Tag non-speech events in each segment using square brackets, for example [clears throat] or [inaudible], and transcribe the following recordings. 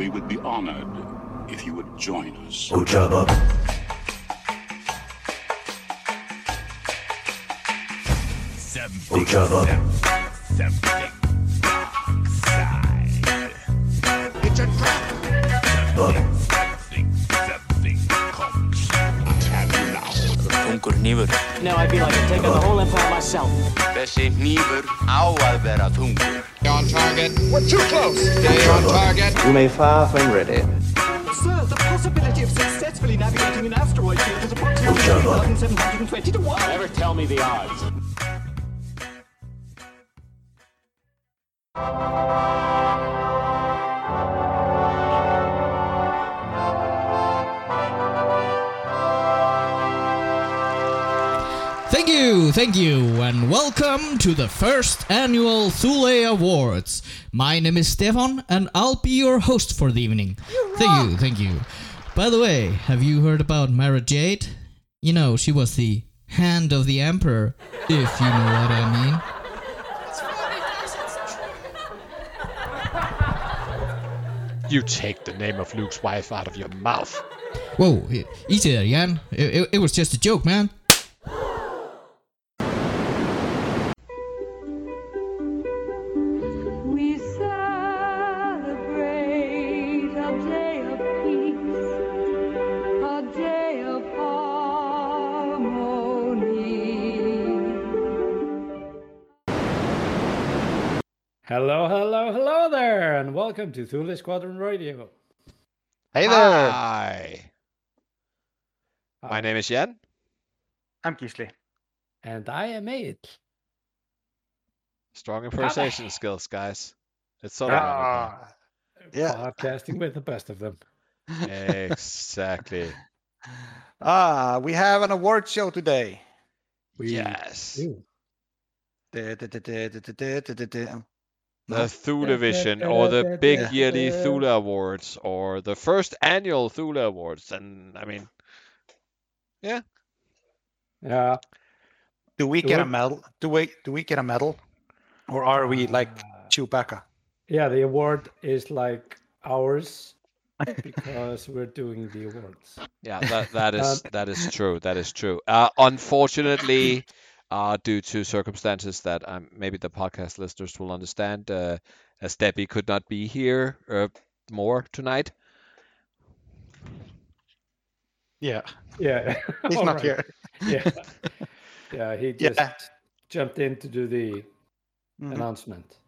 We would be honored if you would join us. Oh, job up. Oh, job up. It's a trap. Þungur hnífur. Now I'd be like I'm taking the whole empire myself. Þessi hnífur á að vera þungur. on target. We're too close. Stay on target. You may fire when ready. Sir, the possibility of successfully navigating an asteroid field is approximately 1,720 to 1. Never tell me the odds. You, thank you, and welcome to the first annual Thule Awards. My name is Stefan, and I'll be your host for the evening. You Thank you, thank you. By the way, have you heard about Mara Jade? You know, she was the hand of the Emperor, if you know what I mean. You take the name of Luke's wife out of your mouth. Whoa, easy there, Jan. It, it, it was just a joke, man. Hello, hello, hello there, and welcome to Thule Squadron Radio. Hey there. Hi. My name is Jan. I'm Gisli. And I am it. Strong impersonation skills, guys. It's so long. Ah, yeah. Podcasting with the best of them. Exactly. [laughs] Ah, we have an award show today. We Yes. do. The [laughs] Thule Vision, or the big yearly Thule Awards, or the first annual Thule Awards. And I mean, Yeah. Yeah. Do we Do get a medal? Do we do we get a medal, or are we like Uh, Chewbacca? Yeah, the award is like ours [laughs] because we're doing the awards. yeah, that that is that is true. That is true. Uh, unfortunately, uh, due to circumstances that um, maybe the podcast listeners will understand, uh, as Debbie could not be here uh, more tonight. Yeah, Yeah. [laughs] he's not right. here. Yeah. [laughs] Yeah, he just Yeah. jumped in to do the Mhm. announcement.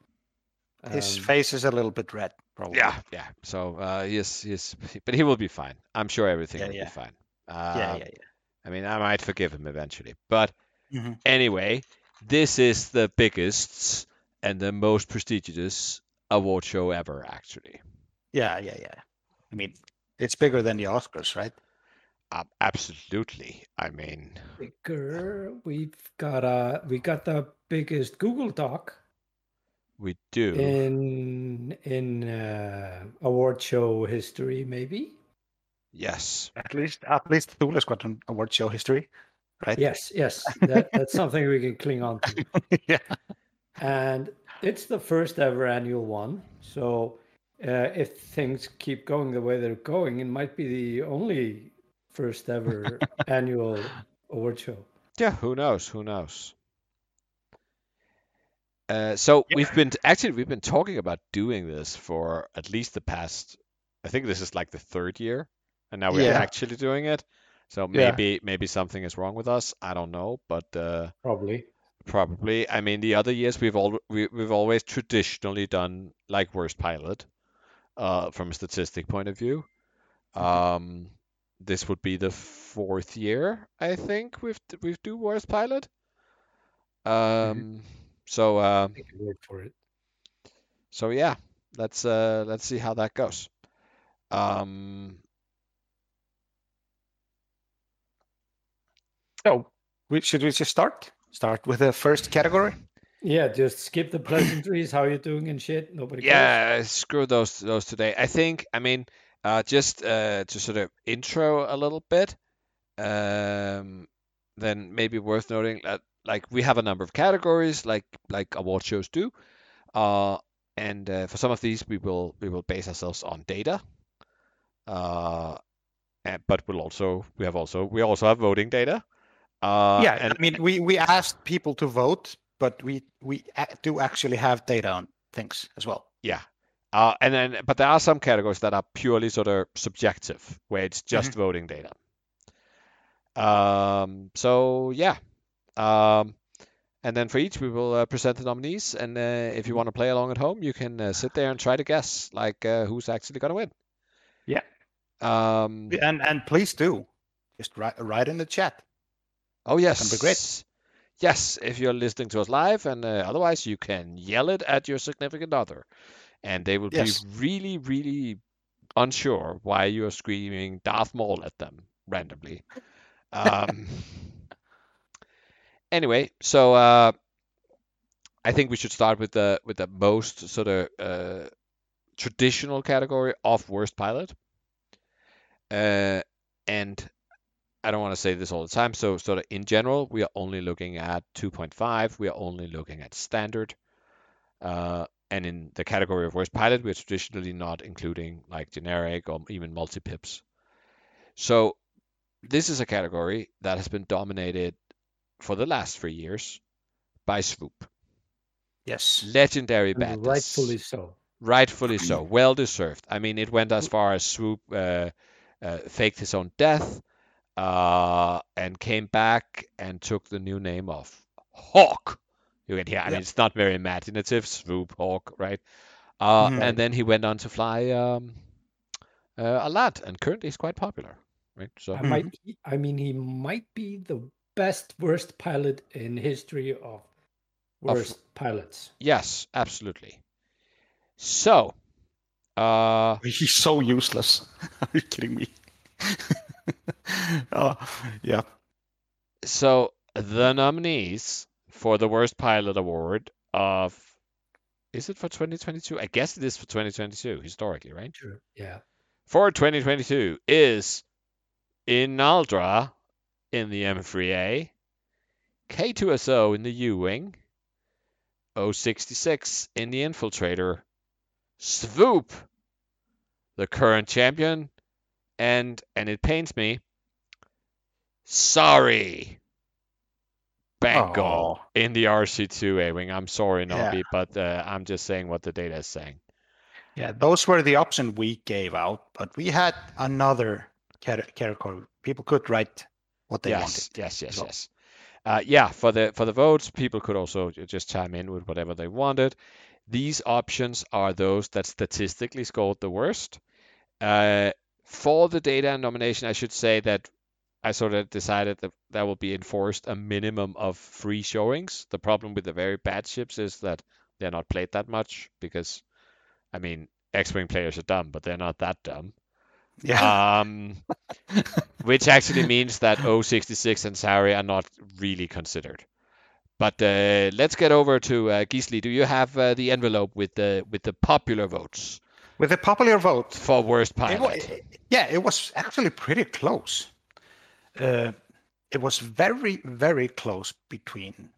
His Um, face is a little bit red, probably. Yeah, yeah. So uh, yes, yes, but he will be fine. I'm sure everything Yeah, will yeah. be fine. yeah, Um, yeah, yeah. I mean, I might forgive him eventually. But Mhm. anyway, this is the biggest and the most prestigious award show ever, actually. Yeah, yeah, yeah. I mean, it's bigger than the Oscars, right? Uh, absolutely. I mean, bigger. We've got uh we got the biggest Google Doc we do. in in uh, award show history, maybe. Yes. At least, at least Thule Squadron Award Show history, right? Yes, yes, [laughs] that, that's something we can cling on to. [laughs] yeah. And it's the first ever annual one. So uh, if things keep going the way they're going, it might be the only first ever [laughs] annual award show. Yeah, who knows? Who knows? Uh, so we've been actually we've been talking about doing this for at least the past. I think this is like the third year, and now we're Yeah. actually doing it. So Yeah. maybe maybe something is wrong with us. I don't know, but uh, Probably. probably. I mean, the other years we've all we, we've always traditionally done like worst pilot, uh, from a statistic point of view. Um, this would be the fourth year I think we've we've do worst pilot. Um, so uh, for it. so yeah, let's uh let's see how that goes. Um, So, we, should we just start? Start with the first category. Yeah, just skip the pleasantries. How you doing and shit. Nobody cares. Yeah, screw those those today. I think. I mean, uh, just uh, to sort of intro a little bit. Um, then maybe worth noting that like we have a number of categories, like like award shows do. Uh, and uh, for some of these, we will we will base ourselves on data. Uh, and, but we'll also we have also we also have voting data. Uh, yeah, and I mean, we we asked people to vote, but we we do actually have data on things as well. Yeah. Uh, and then, but there are some categories that are purely sort of subjective, where it's just voting data. Um, so yeah. Um, and then for each, we will uh, present the nominees. And uh, if you want to play along at home, you can uh, sit there and try to guess, like uh, who's actually going to win. Yeah. Um, And and please do just write write in the chat. Oh yes, be great. Yes, if you're listening to us live, and uh, otherwise you can yell it at your significant other, and they will Yes. be really, really unsure why you are screaming Darth Maul at them randomly. Um, [laughs] anyway, so uh, I think we should start with the with the most sort of uh, traditional category of worst pilot. Uh, and I don't want to say this all the time. So, sort of in general, we are only looking at 2.5. We are only looking at standard. Uh, and in the category of worst pilot, we're traditionally not including like generic or even multi pips. So, this is a category that has been dominated for the last three years by Swoop. Yes. Legendary And badness. rightfully so. Rightfully so. Well deserved. I mean, it went as far as Swoop uh, uh, faked his own death uh, and came back and took the new name of Hawk. You can hear, I mean, it's not very imaginative. Swoop, Hawk, right? Uh, Mhm. And then he went on to fly um, uh, a lot, and currently he's quite popular, right? So, I might. he- I mean, he might be the best worst pilot in history of worst pilots. yes, absolutely. So, uh, He's so useless. [laughs] Are you kidding me? [laughs] [laughs] oh, yeah. So the nominees for the worst pilot award of is it for 2022? I guess it is for 2022 historically, right? Sure. Yeah. For 2022 is Inaldra in the M3A, K2SO in the U-wing, O66 in the Infiltrator, Swoop, the current champion, and and it pains me. Sorry. Bango Aw. in the RC2 A wing. I'm sorry, Yeah. Nobby, but uh, I'm just saying what the data is saying. Yeah, those were the options we gave out, but we had another cate- category. People could write what they yes, wanted. yes, yes, So- yes. Uh, yeah, for the for the votes, people could also just chime in with whatever they wanted. These options are those that statistically scored the worst. Uh, for the data and nomination, I should say that I sort of decided that that will be enforced a minimum of three showings. The problem with the very bad ships is that they're not played that much because, I mean, X-wing players are dumb, but they're not that dumb. Yeah. Um, [laughs] which actually means that 066 and Sari are not really considered. But uh, let's get over to uh, Gisli. Do you have uh, the envelope with the with the popular votes With a popular vote, for worst it pilot? yeah, it was actually pretty close. Uh, it was very, very close between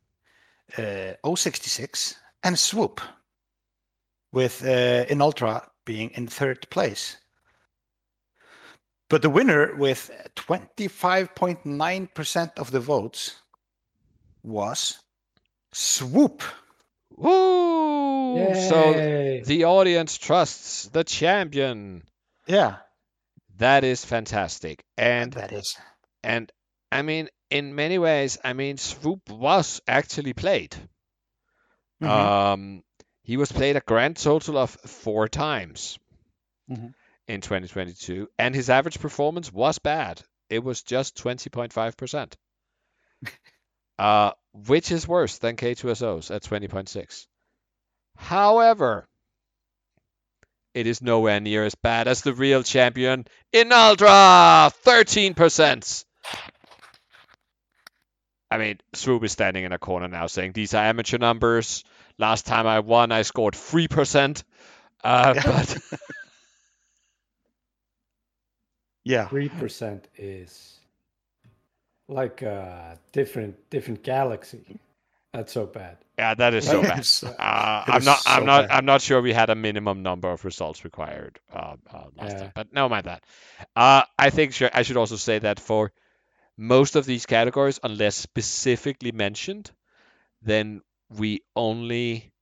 uh, 066 and Swoop, with uh, Inaldra being in third place. But the winner with 25.9% of the votes was Swoop. Woo! So the audience trusts the champion. Yeah, That is fantastic. And that is. and I mean, in many ways, I mean, Swoop was actually played. Mhm. Um, he was played a grand total of four times Mhm. in 2022, and his average performance was bad. It was just 20.5%, uh, which is worse than K2SO's at 20.6. However, it is nowhere near as bad as the real champion Inaldra, 13%. I mean, Swoop is standing in a corner now saying these are amateur numbers. Last time I won, I scored 3%. Uh, but [laughs] Yeah. Three percent is like a different different galaxy. That's so bad. Yeah, that is so bad. [laughs] Uh, Uh, I'm is not. I'm not. bad. I'm not sure we had a minimum number of results required uh, uh, last Yeah. time, but never mind that. Uh, I think sure, I should also say that for most of these categories, unless specifically mentioned, then we only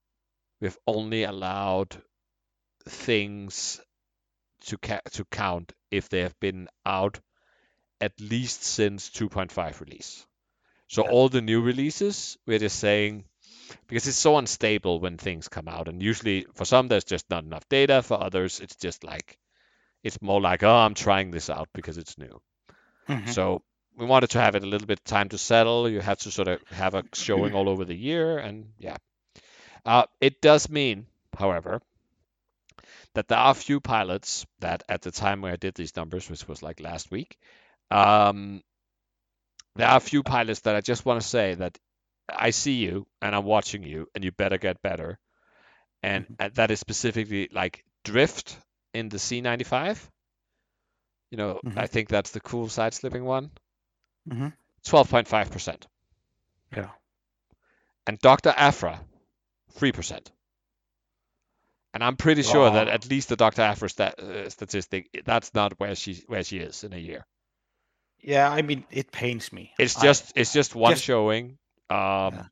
we've only allowed things to ca- to count if they have been out at least since 2.5 release. So all the new releases, we're just saying because it's so unstable when things come out, and usually for some there's just not enough data. For others, it's just like it's more like oh, I'm trying this out because it's new. Mhm. So we wanted to have it a little bit time to settle. You have to sort of have a showing all over the year, and yeah. Uh, it does mean, however, that there are a few pilots that at the time where I did these numbers, which was like last week, um, there are a few pilots that I just want to say that I see you and I'm watching you, and you better get better. And, and that is specifically like drift in the C95. You know, Mhm. I think that's the cool side slipping one. Mhm. 12.5%. Yeah. And Dr. Aphra, 3%. And I'm pretty sure that at least the Dr. Aphra stat, uh, statistic, that's not where she where she is in a year. Yeah, I mean, it pains me. It's I- just it's just one just- showing. Um, Yeah.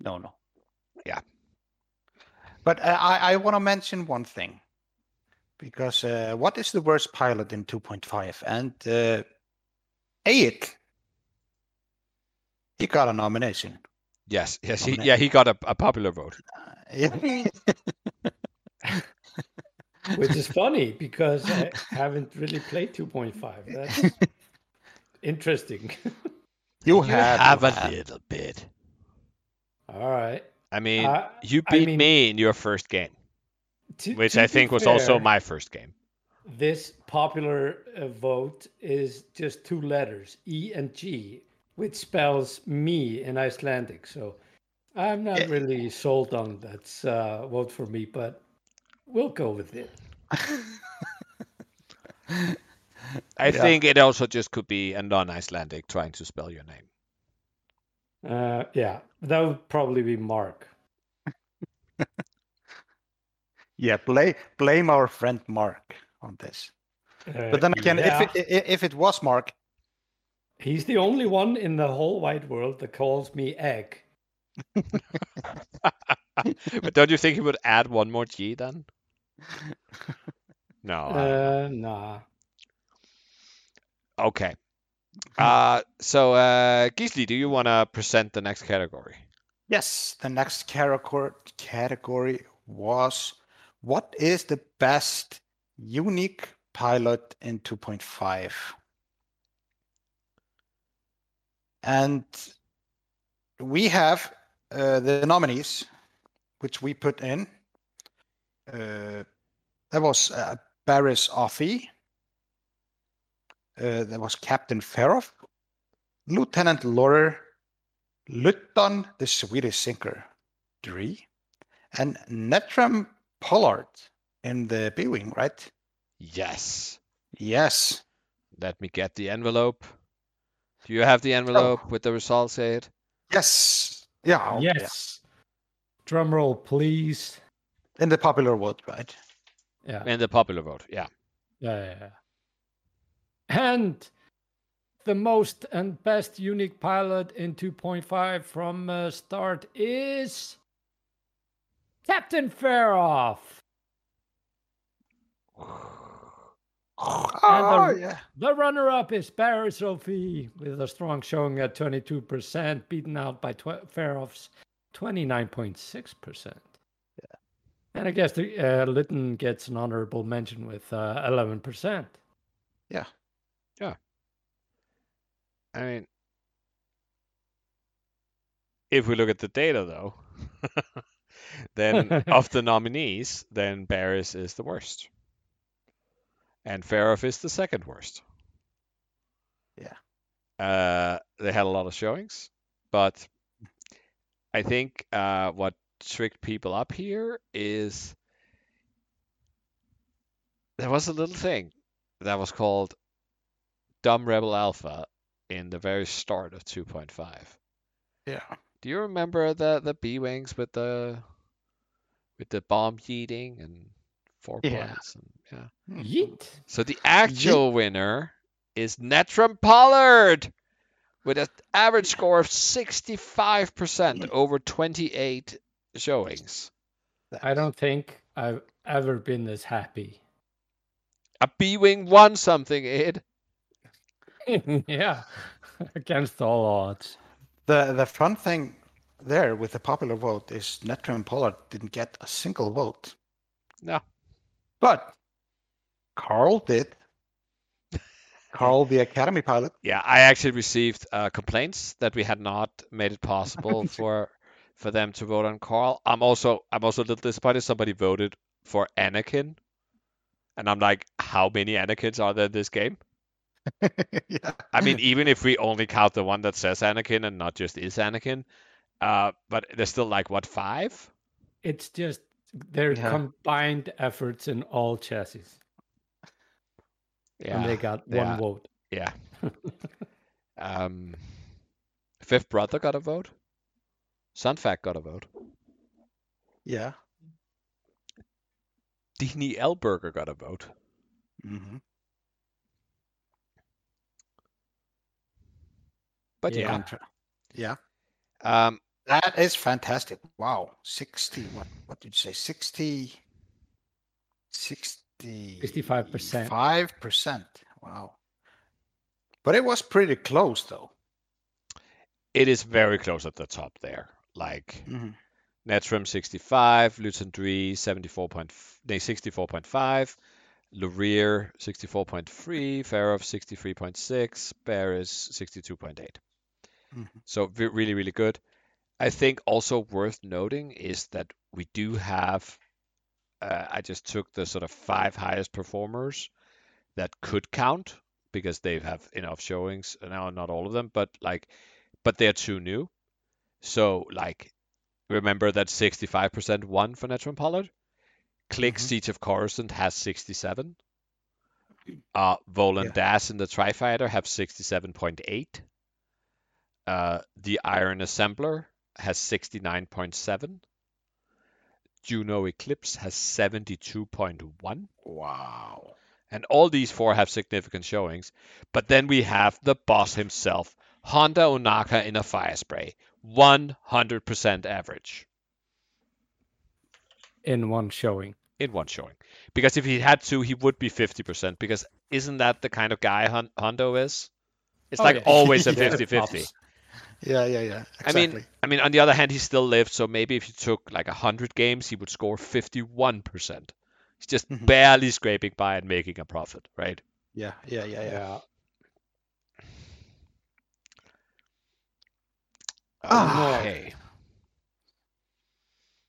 no, no. Yeah. But uh, I, I want to mention one thing because uh, what is the worst pilot in 2.5? And uh, Ayek, he got a nomination. Yes, yes, he, yeah, he got a, a popular vote. Yeah. [laughs] Which is funny because I [laughs] haven't really played 2.5. That's [laughs] interesting. you have, you a have. little bit. All right. I mean, Uh, you I beat mean- me in your first game, To- which to I be think was also my first game. This popular uh, vote is just two letters, E and G, which spells me in Icelandic. So I'm not Yeah. really sold on that's uh, vote for me, but we'll go with it. [laughs] I Yeah. think it also just could be a non-Icelandic trying to spell your name. Uh, yeah, that would probably be Mark. [laughs] Yeah, blame blame our friend Mark on this. Uh, But then again, yeah, if it, if it was Mark, he's the only one in the whole wide world that calls me egg. [laughs] but don't you think he would add one more G then? No. I. Uh, nah. Okay. Uh, so, uh, Gisli, do you want to present the next category? yes, the next category category was what is the best unique pilot in 2.5? And we have uh, the nominees, which we put in. Uh, that was uh, Barriss Offee. Uh, there was Captain Feroph, Lieutenant Lorrir, Lyttan, the Swedish sinker, Dree, and Netrem Pollard in the B Wing, right? Yes. Yes. Let me get the envelope. Do you have the envelope with the results in it? Yes. Yeah. oh, yeah. Yes. Drum roll, please. In the popular vote, right? Yeah. In the popular vote, yeah. Yeah, yeah, yeah. And the most and best unique pilot in 2.5 from uh, start is Captain Feroph. [sighs] Oh, the- yeah. The runner up is Barriss Offee with a strong showing at 22%, beaten out by tw- Feroph's 29.6%. Yeah. And I guess the, uh, Lyttan gets an honorable mention with uh, 11%. Yeah. Yeah. I mean, if we look at the data, though, [laughs] then [laughs] of the nominees, then Barriss is the worst, and Feroph is the second worst. Yeah. Uh, they had a lot of showings, but I think uh, what tricked people up here is there was a little thing that was called Dumb Rebel Alpha in the very start of 2.5. Yeah. Do you remember the the B wings with the with the bomb yeeting and four Yeah. points? And, yeah. Yeet. So the actual winner is Netrem Pollard with an average score of 65% over 28 showings. I don't think I've ever been this happy. A B wing won something, Ed. [laughs] yeah, [laughs] against all odds. The the fun thing there with the popular vote is Netrem Pollard didn't get a single vote. No. But Carl did. Carl, the Academy pilot. [laughs] Yeah, I actually received uh, complaints that we had not made it possible for for them to vote on Carl. I'm also I'm also a little disappointed somebody voted for Anakin. And I'm like, how many Anakins are there in this game? [laughs] yeah. I mean, even if we only count the one that says Anakin and not just is Anakin, uh, but there's still like what five? It's just their Yeah. combined efforts in all chassis, Yeah, and they got one yeah. vote. yeah. [laughs] um, fifth brother got a vote. Sun Fac got a vote. Yeah. Dineé Ellberger got a vote. hmm But Yeah. Yeah. yeah, um, That is fantastic. Wow. 60. What, what did you say? 60. 60. 65%. 5%. Wow. But it was pretty close, though. it is very close at the top there. Like hmm Netrem 65, Lyttan 3 74 point, f- no, 64.5, Luria 64.3, Feroph 63.6, Barriss 62.8. Mhm. So really, really good. I think also worth noting is that we do have. Uh, I just took the sort of five highest performers that could count because they have enough showings. Now, not all of them, but like, but they're too new. So like, remember that 65% won for Netrem Pollard. Click Mhm. Siege of Coruscant has 67. Uh, Volan Yeah. Das and the Tri-Fighter have 67.8. Uh, the Iron Assembler has 69.7. Juno Eclipse has 72.1. Wow. And all these four have significant showings. But then we have the boss himself, Hondo Ohnaka in a fire spray. 100% average in one showing. in one showing. Because if he had to, he would be 50%. Because isn't that the kind of guy Hon- Hondo is? It's Oh, like yeah. always a [laughs] Yeah, 50 50. pops. Yeah, yeah, yeah. I mean, I mean, on the other hand, he still lived. So maybe if he took like 100 games, he would score 51%. He's just Mhm. barely scraping by and making a profit, right? yeah, yeah, yeah, yeah. Yeah. Ah. Okay.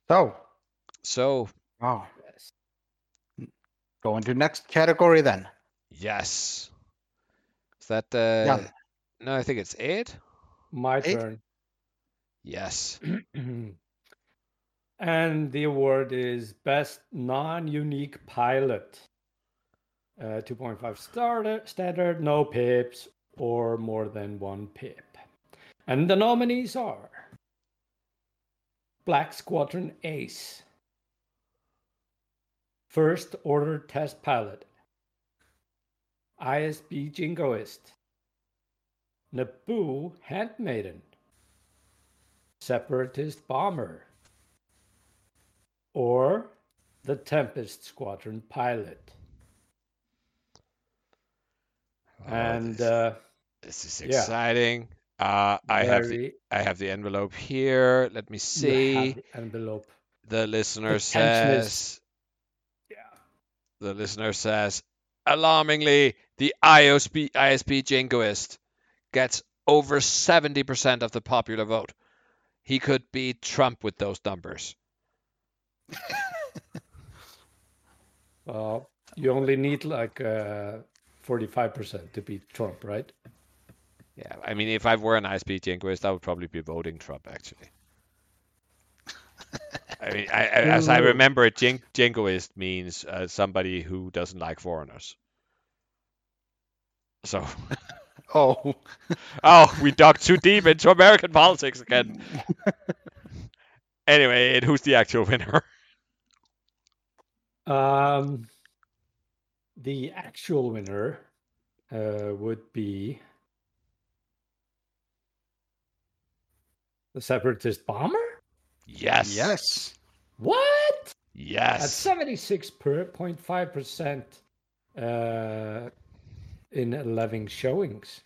So, So, wow. Go into next category then. yes. Is that uh Yeah. No, I think it's it. My Eight? turn. Yes. [clears throat] and the award is Best Non Unique Pilot. Uh, 2.5 starter, standard, no pips, or more than one pip. And the nominees are Black Squadron Ace, First Order Test Pilot, ISB Jingoist, Naboo Handmaiden, Separatist Bomber, or the Tempest Squadron Pilot. Oh, and this, uh, this is yeah. Uh, I have the I have the envelope here. Let me see. the envelope. The listener says Yeah. the listener says alarmingly the ISB ISB jingoist gets over 70% of the popular vote. He could beat Trump with those numbers. [laughs] Well, you only need like uh, 45% to beat Trump, right? Yeah, I mean, if I were an ISB jingoist, I would probably be voting Trump, actually. [laughs] I mean, I, I, as I remember it, jing, jingoist means uh, somebody who doesn't like foreigners. So, [laughs] Oh, [laughs] Oh, we dug too deep into American politics again. anyway, and who's the actual winner? Um, the actual winner uh, would be the separatist bomber. Yes. yes. What? Yes. At seventy-six point five percent uh, in eleven showings.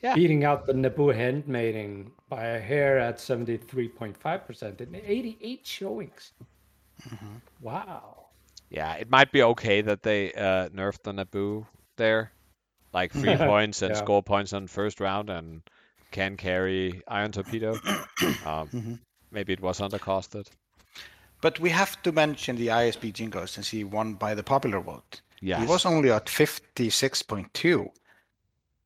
Yeah. Beating out the Naboo Handmaiden by a hair at seventy-three point five percent in eighty-eight showings. Wow. Yeah, it might be okay that they uh, nerfed the Naboo there, like three [laughs] points and Yeah. score points on first round and can carry Iron Torpedo. [coughs] Um, Mhm. Maybe it was undercosted. But we have to mention the ISB Jingo since he won by the popular vote. Yes. He was only at 56.2.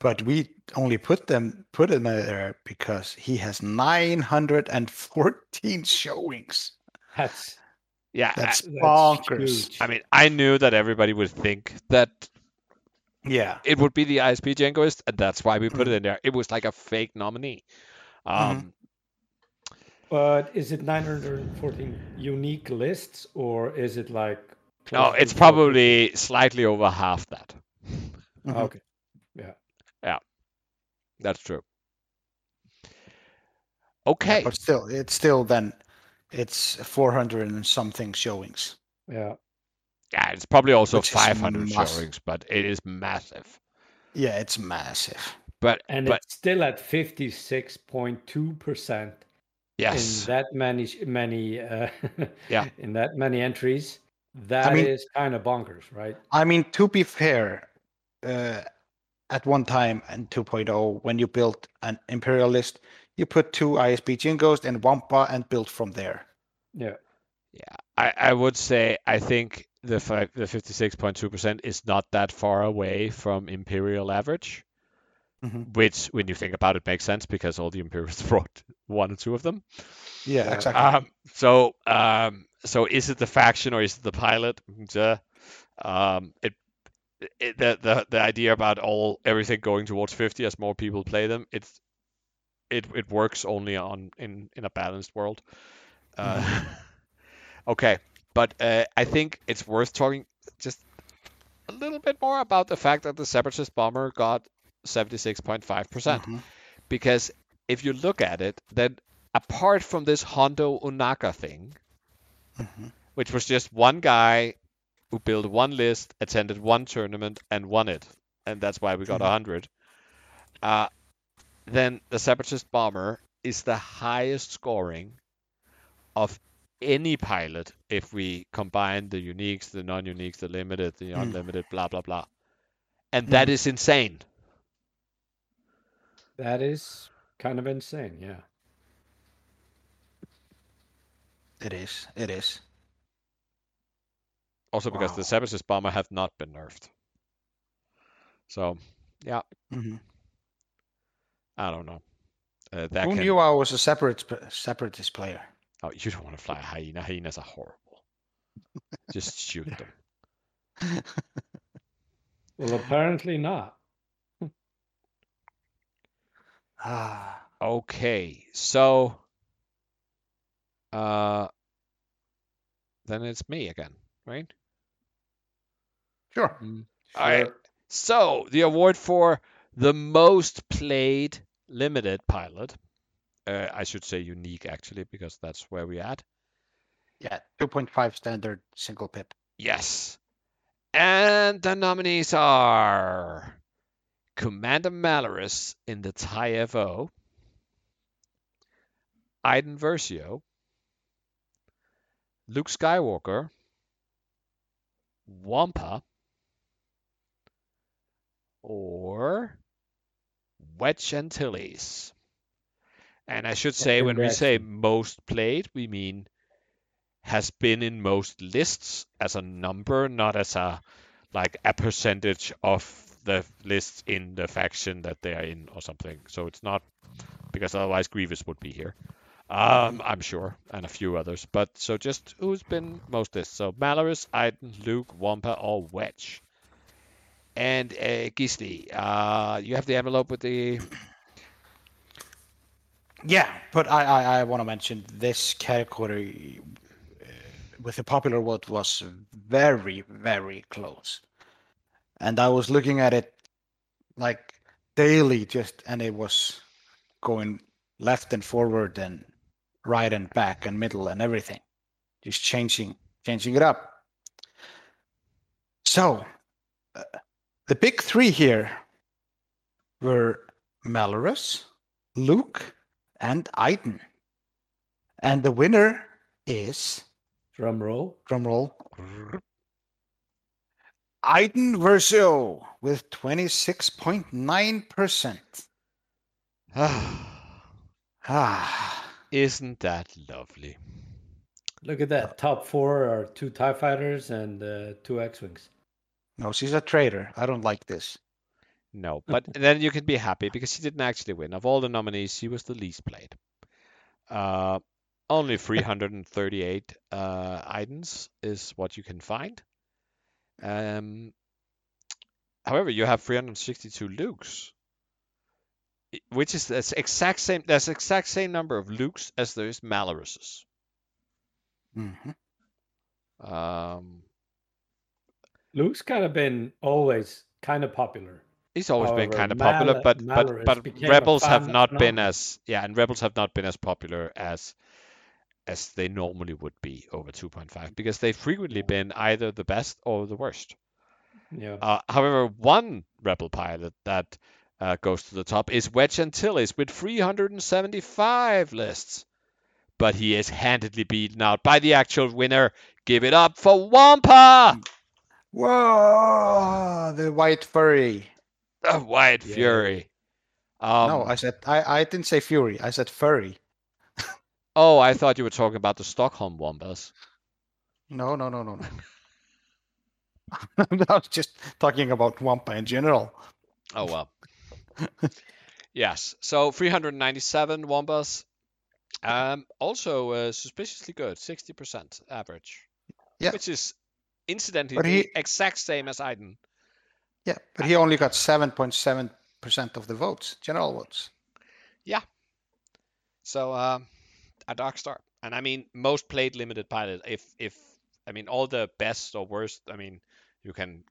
But we only put them put him there because he has 914 [laughs] showings. That's yeah. That's that's bonkers. huge. I, I mean, I knew that everybody would think that Yeah. it would be the ISB Jingoist, and that's why we put it in there. It was like a fake nominee. Um, But is it 914 unique lists or is it like? No, it's 450? probably slightly over half that. Mhm. Okay. Yeah. Yeah. That's true. Yeah, Okay. but still, it's still then it's 400 and something showings. Yeah. Yeah, it's probably also Which 500 massive. showings, but it is massive. Yeah, it's massive. But And but it's still at 56.2% yes, in that many many uh, [laughs] Yeah. in that many entries. That is mean- kind of bonkers, right? I mean, to be fair, uh, at one time and 2.0, when you built an Imperial list, you put two ISB Jingos and Wampa and built from there. Yeah. yeah, I, I would say I think the fi- the 56.2% is not that far away from imperial average, Mhm. which when you think about it makes sense because all the imperials [laughs] brought one or two of them. Yeah, Yeah. exactly. Um, so, um, so is it the faction or is it the pilot? Duh. Um, it, it the, the the idea about all everything going towards 50 as more people play them, it's it it works only on in in a balanced world. Uh, [laughs] okay, but uh, I think it's worth talking just a little bit more about the fact that the separatist bomber got 76.5 percent Mhm. because if you look at it, then apart from this Hondo Ohnaka thing, Mhm. which was just one guy who built one list, attended one tournament, and won it, and that's why we got a 100, uh, then the Separatist Bomber is the highest scoring of any pilot if we combine the uniques, the non-uniques, the limited, the Mm. unlimited, blah blah blah. And that is insane. That is kind of insane. Yeah. It is. It is. Also because the Wow. Separatist Bomber have not been nerfed. So, yeah, Mhm. I don't know. Uh, that Who can... knew I was a separate separatist player? Oh, you don't want to fly a hyena. Hyenas are horrible. Just shoot them. [laughs] Well, apparently not. Ah, [sighs] Okay, so uh, then it's me again, right? sure. All right. Sure. So the award for the most played limited pilot, uh, I should say unique actually, because that's where we at. Yeah, 2.5 standard single pip. Yes. And the nominees are Commander Malarus in the TIE FO, Iden Versio, Luke Skywalker, Wampa, or Wedge Antilles. And I should say, when we say most played, we mean has been in most lists as a number, not as a like a percentage of the lists in the faction that they are in or something. So it's not because otherwise Grievous would be here. Um, I'm sure, and a few others. But so just who's been most lists? So Malarus, Iden, Luke, Wampa, or Wedge. And uh, Gisli, uh, you have the envelope with the. Yeah, but I I, I want to mention this category uh, with the popular vote was very very close, and I was looking at it like daily, just and it was going left and forward and right and back and middle and everything, just changing changing it up. So, uh, the big three here were Malarus, Luke, and Iden. And the winner is, Drum roll. drum roll, Iden Versio with 26.9%. [sighs] Ah, Isn't that lovely? Look at that. Top four are two TIE fighters and uh, two X Wings. no, she's a traitor. I don't like this. No, [laughs] but then you can be happy because she didn't actually win. Of all the nominees, she was the least played. Uh, only [laughs] 338 uh, items is what you can find. Um, however, you have 362 Lukes, which is the exact same. There's exact same number of Lukes as there is Malaruses. Mhm. Um, Luke's kind of been always kind of popular. He's always been kind of popular, but Malarus but but rebels have fan not been as yeah, and rebels have not been as popular as as they normally would be over 2.5 because they've frequently been either the best or the worst. Yeah. Uh, however, one rebel pilot that uh, goes to the top is Wedge Antilles with 375 lists, but he is handedly beaten out by the actual winner. Give it up for Wampa, Whoa, the white furry. The White Yay. Fury. Um, no, I said I, I didn't say fury. I said furry. Oh, I thought you were talking about the Stockholm Wombas. No, no, no, no, no. [laughs] I was just talking about Wampa in general. Oh well. [laughs] yes. So 397 Wombas. Um, also uh, suspiciously good, 60% average. Yeah. Which is incidentally But the exact same as Iden. Yeah, but he only got 7.7% of the votes, general votes. Yeah. So um, a dark start. And I mean, most played limited pilot. If if I mean all the best or worst, I mean, you can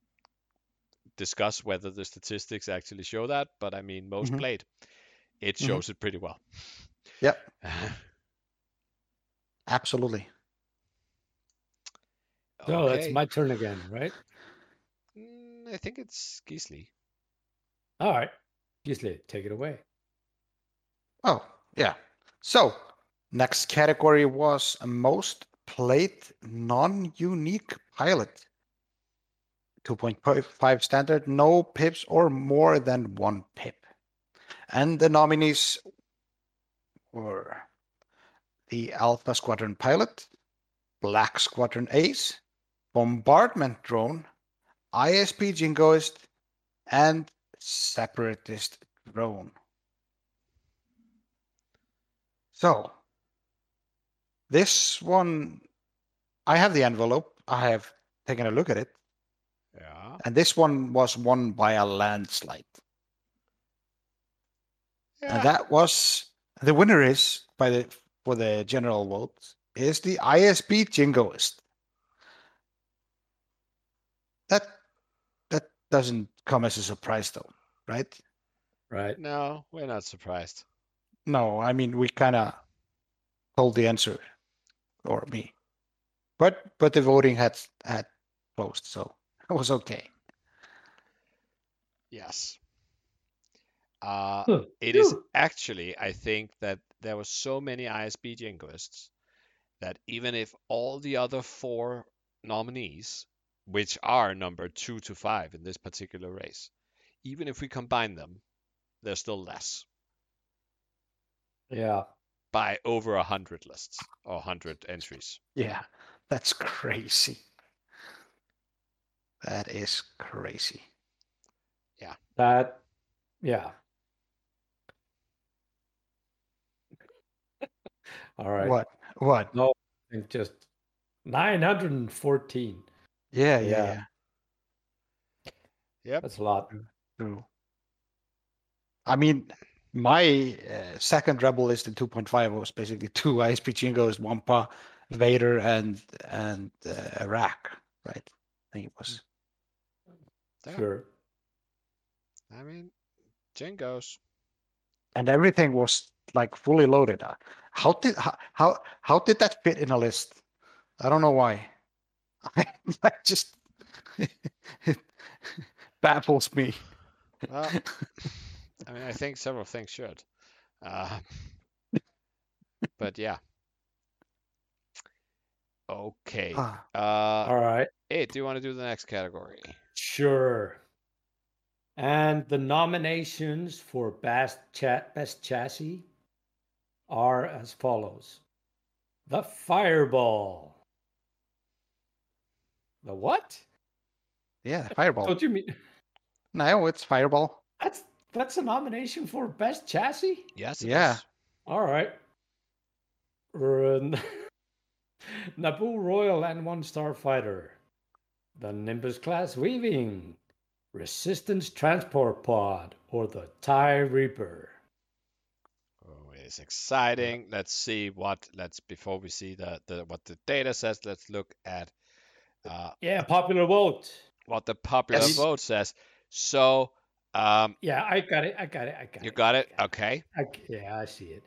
discuss whether the statistics actually show that, but I mean, most Mhm. played, it Mhm. shows it pretty well. Yep, [laughs] absolutely. So it's my turn again, right? I think it's Gisli. All right. Gisli, take it away. Oh, yeah. So, next category was most played non-unique pilot. 2.5 standard, no pips or more than one pip. And the nominees were the Alpha Squadron pilot, Black Squadron Ace, Bombardment Drone, ISB Jingoist, and Separatist Drone. So, this one, I have the envelope. I have taken a look at it, Yeah. and this one was won by a landslide. And that was the winner is by the for the general vote is the ISB Jingoist. That doesn't come as a surprise though, right? Right. No, we're not surprised. No, I mean we kind of told the answer, or me, but but the voting had had closed, so [laughs] it was okay. Yes. Uh, Huh. it is Phew. actually, I think that there were so many ISB jingoists that even if all the other four nominees, which are number two to five in this particular race, even if we combine them, they're still less Yeah. by over a hundred lists or a hundred entries. Yeah, that's crazy. That is crazy. Yeah. That, yeah. All right. What? What? No, I think just 914. Yeah, yeah, Yeah. yeah. Yep. That's a lot. True. I mean, my uh, second rebel list in 2.5 was basically [laughs] two ISB Jingos, Wampa, Vader, and and uh, Iraq, right? I think it was. Yeah. Sure. I mean, Jingos. and everything was like fully loaded. Uh, How did how how, how did that fit in a list? I don't know why. I, [laughs] I just it [laughs] baffles me. Well, [laughs] I mean, I think several things should. Uh, but yeah. Okay. Ah, Uh, All right. hey, do you want to do the next category? Sure. And the nominations for best chat best chassis are as follows. The Fireball. The what? yeah, Fireball. Don't you mean No, it's Fireball. that's that's a nomination for best chassis? Yes. it Yeah. is. All right. Run- [laughs] Naboo Royal N-1 Starfighter. The Nimbus class V Wing. Resistance transport pod or the TIE Reaper. Oh, it's exciting. Let's see what. Let's before we see the, the what the data says. Let's look at uh, Yeah, popular vote. what the popular Yes. vote says. So, um, Yeah, I got it. I got it. I got it. you got it. Okay. I, yeah, I see it.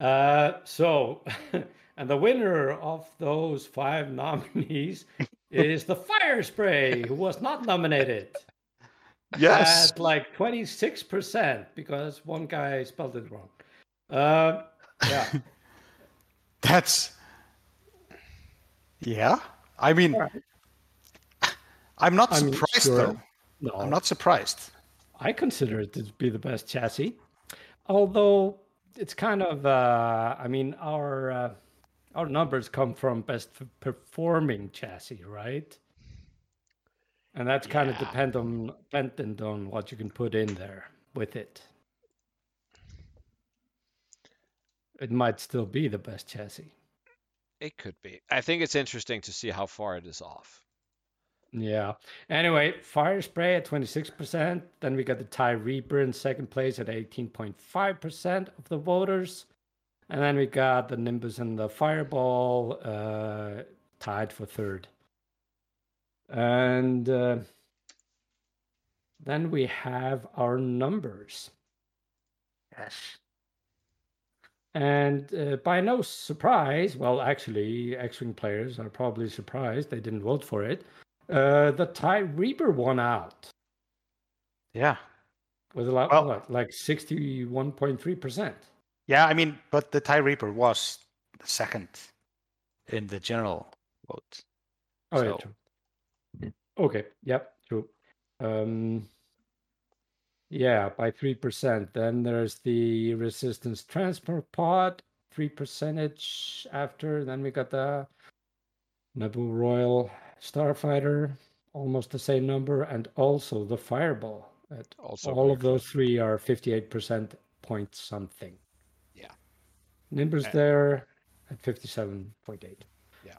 Uh, so, [laughs] and the winner of those five nominees [laughs] is the Fire Spray, who was not nominated. Yes. At like 26% because one guy spelled it wrong. Uh, yeah. [laughs] That's yeah. I mean, All right. I'm not I mean, surprised sure. though. No, I'm not surprised. I consider it to be the best chassis. Although it's kind of, uh, I mean, our uh, our numbers come from best performing chassis, right? And that's kind of Yeah. depend on dependent on what you can put in there with it. It might still be the best chassis. It could be. I think it's interesting to see how far it is off. Yeah. Anyway, Fire Spray at 26%. Then we got the Tie Reaper in second place at 18.5% of the voters. And then we got the Nimbus and the Fireball uh, tied for third. And uh, then we have our numbers. Yes. And uh, by no surprise, well, actually, X Wing players are probably surprised they didn't vote for it. Uh, the Tie Reaper won out Yeah. with a lot, Well- what, like 61.3%. Yeah, I mean, but the TIE Reaper was the second in the general vote. Oh, yeah, So- true. Okay, yep, true. Um, yeah, by 3%. Then there's the Resistance Transport Pod, 3 percentage after. Then we got the Naboo Royal Starfighter, almost the same number, and also the Fireball. At Also all of those three are 58% point something. Yeah. Nimbus Uh, there at 57.8. Yeah.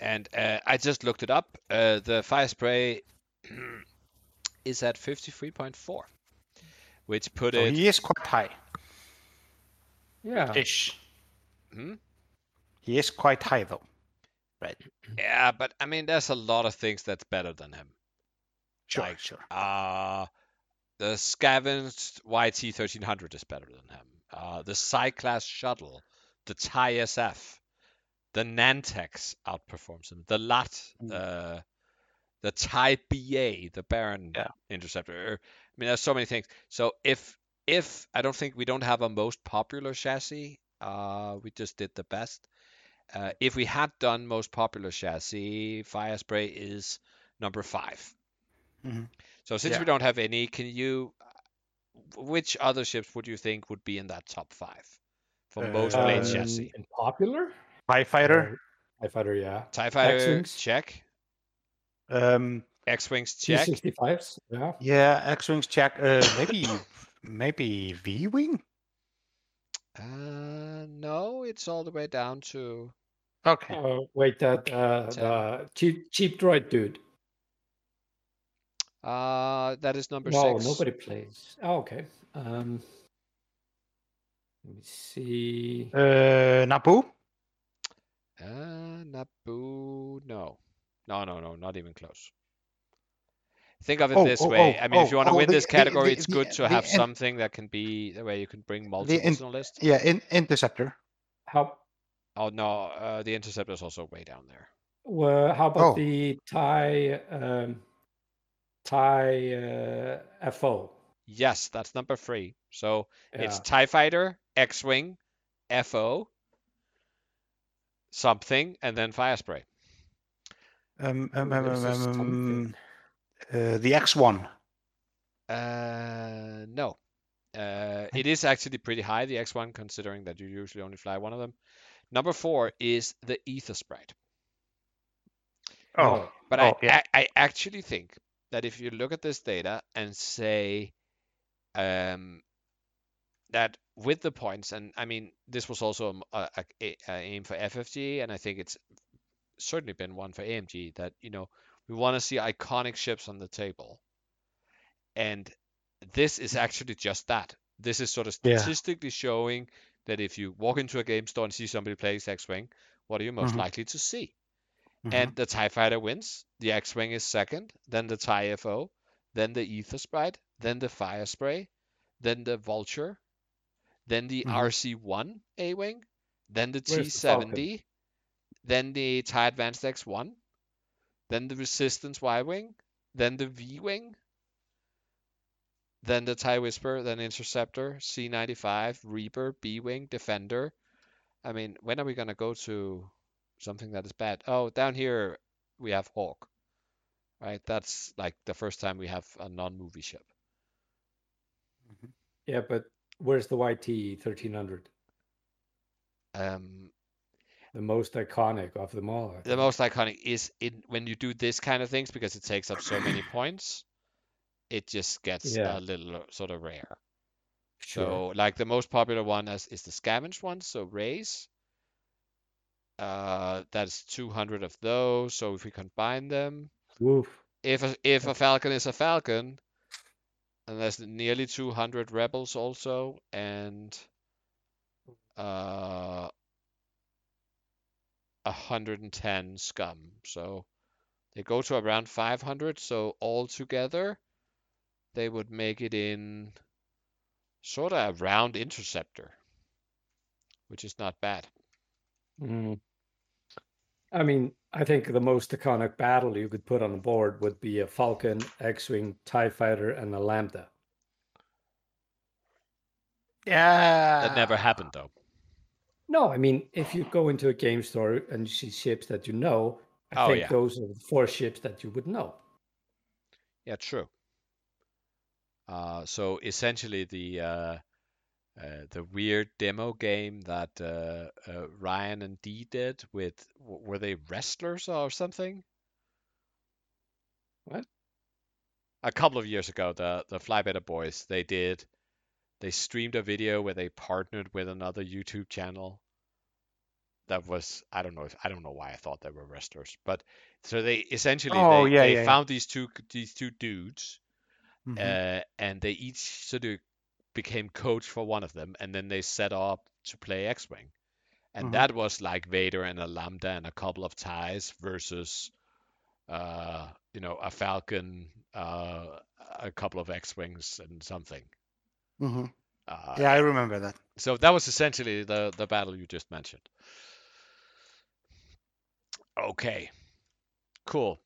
And uh, I just looked it up. Uh, the fire spray [clears throat] is at 53.4, which put So it. he is quite high Yeah. ish. Hmm? He is quite high though. Right. Yeah, but I mean, there's a lot of things that's better than him. Sure, Like, sure. Uh, the scavenged YT 1300 is better than him. Uh, the Xi-class shuttle, the TIE SF, the Nantex outperforms him. The LAAT, uh, the TIE BA, the Baron Yeah. interceptor. I mean, there's so many things. So if if I don't think we don't have a most popular chassis, uh, we just did the best. Uh, if we had done most popular chassis, Fire Spray is number five. Mhm. So since Yeah. we don't have any, can you? Which other ships would you think would be in that top five for most played Um, chassis? And popular? TIE Fighter. TIE Fighter, yeah. Tie Fighter X-Wings? check. Um X Wings check. T65s, yeah. yeah, X Wings check. Uh maybe maybe V Wing? Uh, no, it's all the way down to. Okay. Oh, wait, that uh, Ten. the cheap cheap droid dude. Uh, that is number no, six. nobody plays. Oh, okay. Um, let me see. Uh, Naboo. Uh, Naboo, no. No, no, no, not even close. Think of it Oh, this oh, way. oh, I mean, if you oh, want to oh, win the- this category, the- it's the- good to have in- something that can be where you can bring multiples in- on the list. Yeah, in, Interceptor. How Oh no, uh, the interceptor is also way down there. well, how about Oh. the TIE um, TIE uh, FO? Yes, that's number three. So it's Yeah. TIE Fighter, X Wing, FO, something, and then Fire Spray. Um, um, um, um, um, uh, the X1. Uh, no. Uh, it is actually pretty high, the X1, considering that you usually only fly one of them. Number four is the Aethersprite. Oh, But Oh, I, yeah. I, I actually think that if you look at this data and say um, that with the points, and I mean, this was also um, a, a, a, a aim for FFG, and I think it's certainly been one for AMG that, you know, we want to see iconic ships on the table. And this is actually just that. This is sort of Yeah. statistically showing that if you walk into a game store and see somebody playing X-Wing, what are you most Mhm. likely to see? Mhm. And the TIE Fighter wins. The X Wing is second. Then the TIE FO. Then the Aethersprite. Then the Fire Spray. Then the Vulture. Then the Mhm. RZ-1 A Wing. Then the Where's the Falcon? T70. Then the TIE Advanced X1. Then the Resistance Y Wing. Then the V Wing. Then the TIE Whisper. Then Interceptor. Z-95. Reaper. B Wing. Defender. I mean, when are we going to go to something that is bad? Oh, down here we have Hawk. Right? That's like the first time we have a non-movie ship. Yeah, but where's the YT thirteen hundred? Um, The most iconic of them all. The most iconic is in when you do this kind of things because it takes up so many points. It just gets Yeah. a little uh, sort of rare. Sure. So, like the most popular one is, is the scavenged one, so raise. Uh, that's 200 of those. So if we combine them, Woof. if a, if a falcon is a falcon, and there's nearly 200 rebels also, and uh, 110 scum. So they go to around 500. So all together, they would make it in sort of around interceptor, which is not bad. Mm. I mean, I think the most iconic battle you could put on the board would be a Falcon, X-wing, Tie Fighter, and a Lambda. Yeah. That never happened though. No, I mean, if you go into a game store and you see ships that you know, I Oh, think yeah. those are the four ships that you would know. Yeah, true. Uh, so essentially, the uh, uh, the weird demo game that uh, uh, Ryan and Dee did with were they wrestlers or something? What? A couple of years ago, the the Fly Better Boys they did they streamed a video where they partnered with another YouTube channel. That was I don't know if I don't know why I thought they were wrestlers, but so they essentially Oh, they, yeah, they yeah, yeah. found these two these two dudes Mhm. uh, and they each sort of became coach for one of them, and then they set up to play X-wing, and Mhm. that was like Vader and a Lambda and a couple of ties versus, uh, you know, a Falcon, uh, a couple of X-wings, and something. Mhm. Uh, Yeah, I remember that. So that was essentially the the battle you just mentioned. Okay, cool.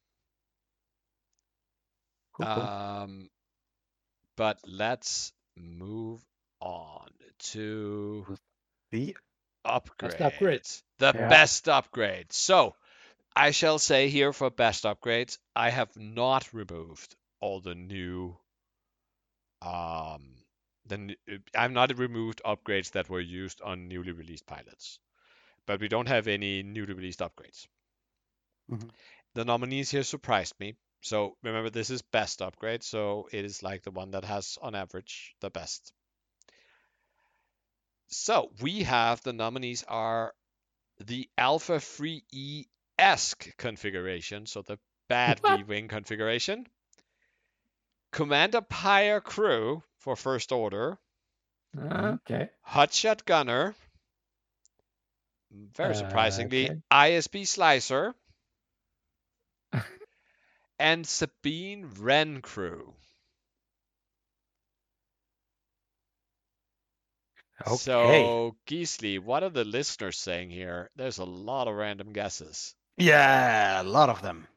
Cool, cool. Um, but let's move on to The upgrades. upgrade. The Yeah. best upgrades. So I shall say here for best upgrades, I have not removed all the new um the n- uh, I've not removed upgrades that were used on newly released pilots. But we don't have any newly released upgrades. Mhm. The nominees here surprised me. So remember this is best upgrade, so it is like the one that has on average the best. So we have the nominees are the Alpha 3E Esk configuration, so the bad [laughs] V Wing configuration, Commander Pyre Crew for First Order. Ah, Okay. Hotshot Gunner. Very Uh, surprisingly, okay. ISB Slicer. [laughs] and Sabine Wren Crew. Okay. So, Gisli, what are the listeners saying here? There's a lot of random guesses. Yeah, a lot of them.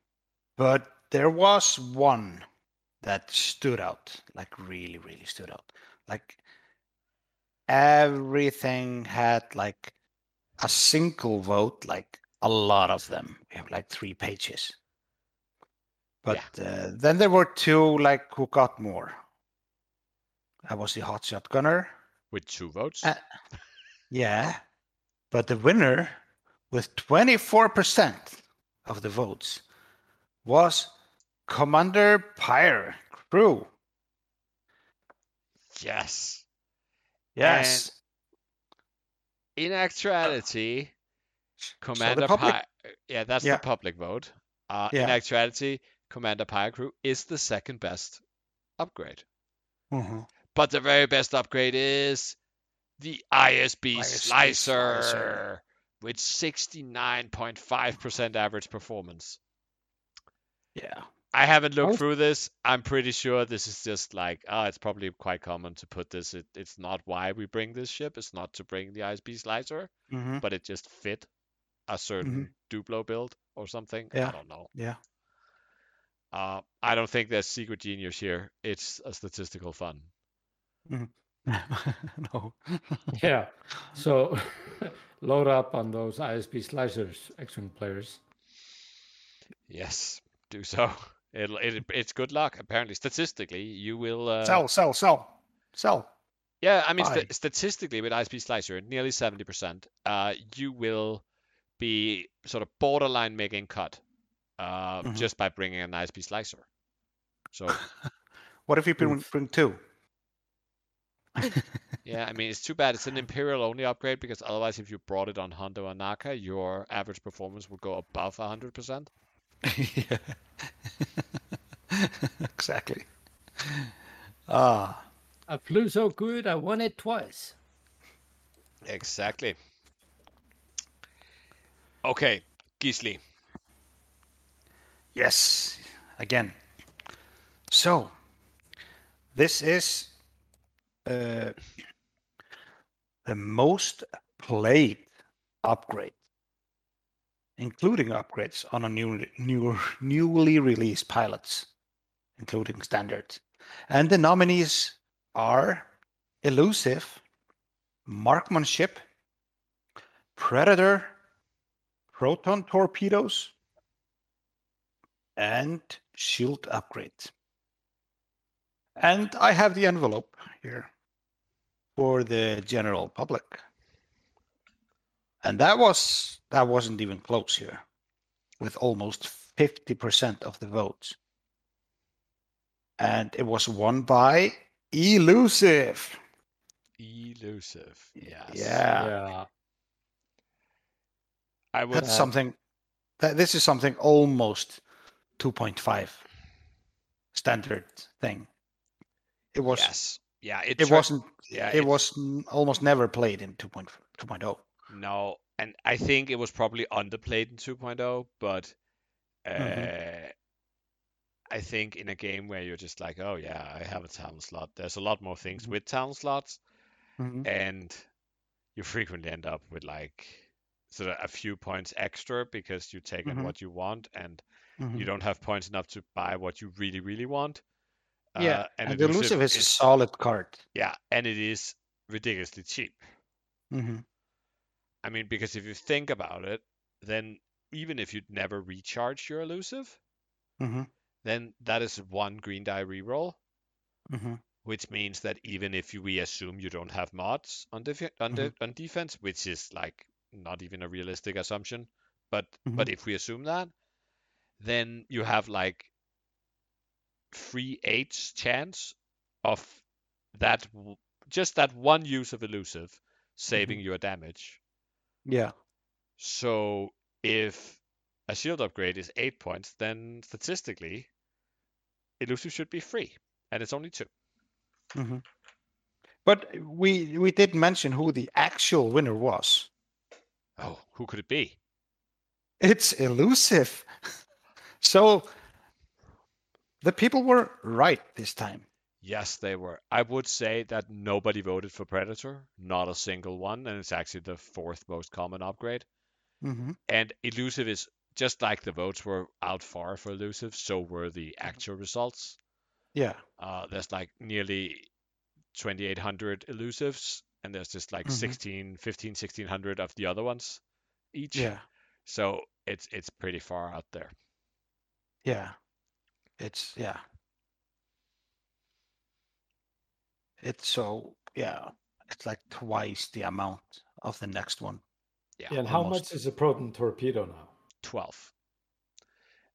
But there was one that stood out, like really, really stood out. Like everything had like a single vote, like a lot of them. We have like three pages. But uh, then there were two like who got more. I was the hot gunner With two votes. Uh, Yeah. But the winner with 24% of the votes was Commander Pyre Crew. yes. Yes. In actuality, Commander public- Pi- yeah, that's Yeah. the public vote. Uh, In actuality, Commander Pyre Crew is the second best upgrade. Mhm. But the very best upgrade is the ISB, ISB Slicer, Slicer. with 69.5% average performance. Yeah. I haven't looked Oh. through this. I'm pretty sure this is just like, ah, it's probably quite common to put this. It, it's not why we bring this ship. It's not to bring the ISB Slicer, hmm but it just fit a certain Duplo build or something. I don't know. Yeah. Uh, I don't think there's secret genius here. It's a statistical fun. [laughs] no. [laughs] Yeah. So [laughs] load up on those ISB slicers, X-Wing players. Yes, do so. It'll, it, it's good luck. Apparently, statistically, you will. Uh, sell, sell, sell, sell. Yeah, I mean, Buy. sta statistically, with ISB Slicer, nearly 70%, uh, you will be sort of borderline making cut uh, Mhm. just by bringing an ISB Slicer. So, [laughs] What if you bring, bring two? [laughs] yeah, I mean, it's too bad it's an Imperial only upgrade because otherwise, if you brought it on Hondo Ohnaka, your average performance would go above 100%. Yeah. [laughs] exactly. Ah, I flew so good, I won it twice. Exactly. Okay, Gisli. yes. Again. So, this is uh, the most played upgrade, including upgrades on a new, new, newly released pilots, including standards. And the nominees are Elusive, Marksmanship, Predator, Proton Torpedoes, and Shield Upgrades. And I have the envelope here for the general public. And that was that wasn't even close here, with almost 50% of the votes. And it was won by Elusive. Elusive. Yes. Yeah. Yeah. I would. That's something that this is something almost 2.5 standard thing. It was yes. Yeah. it tra- wasn't yeah, it it- was almost never played in 2.0 2.0. No, and I think it was probably underplayed in 2.0, but uh, Mhm. I think in a game where you're just like, oh yeah, I have a talent slot. There's a lot more things Mhm. with talent slots, Mhm. and you [laughs] frequently end up with like sort of a few points extra because you take in Mhm. what you want and you don't have points enough to buy what you really, really want. Yeah, Uh, and, the elusive is a solid card. yeah, and it is ridiculously cheap. hmm I mean, because if you think about it, then even if you'd never recharge your elusive, hmm then that is one green die reroll, hmm which means that even if you, we assume you don't have mods on, defi- on, de- on defense, which is like not even a realistic assumption, but but if we assume that, then you have like three eighths chance of that w- just that one use of elusive saving your damage. Yeah. So if a shield upgrade is eight points, then statistically, elusive should be free. and it's only two. hmm But we we did mention who the actual winner was. Oh, who could it be? It's elusive. [laughs] so the people were right this time. Yes, they were. I would say that nobody voted for Predator, not a single one, and it's actually the fourth most common upgrade. hmm And Elusive is just like the votes were out far for Elusive, so were the actual results. Yeah. Uh, there's like nearly 2,800 Elusives, and there's just like Mhm. 16, 15, 1600 of the other ones each. Yeah. So it's it's pretty far out there. Yeah. It's yeah. It's so yeah. It's like twice the amount of the next one. Yeah, Yeah, and how much is a proton torpedo now? 12.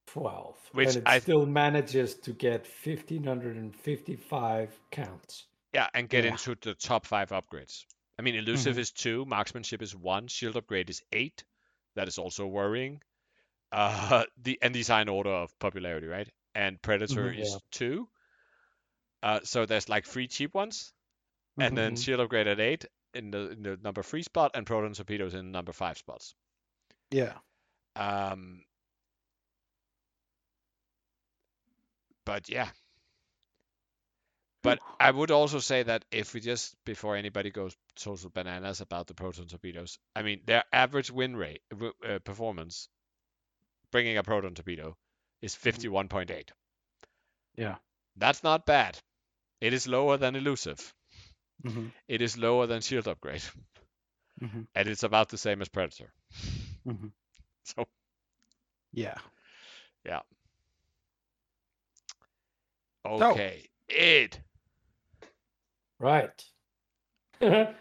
12. Which and it I- still manages to get 1555 counts. Yeah, and get Yeah. into the top five upgrades. I mean, elusive is two, marksmanship is one, shield upgrade is eight. That is also worrying. [laughs] Uh, the and these are in order of popularity, right? And predator Mhm. is Yeah. two. Uh, so there's like three cheap ones, and then Mhm. shield upgrade at eight in the in the number three spot, and proton torpedoes in the number five spots. Yeah. Um, but yeah. But I would also say that if we just before anybody goes total bananas about the proton torpedoes, I mean their average win rate uh, performance, bringing a proton torpedo, is fifty one point eight. Yeah. That's not bad. It is lower than elusive. hmm It is lower than shield upgrade, hmm and it's about the same as predator. hmm [laughs] So Yeah. Yeah. Okay, id. Right. [laughs]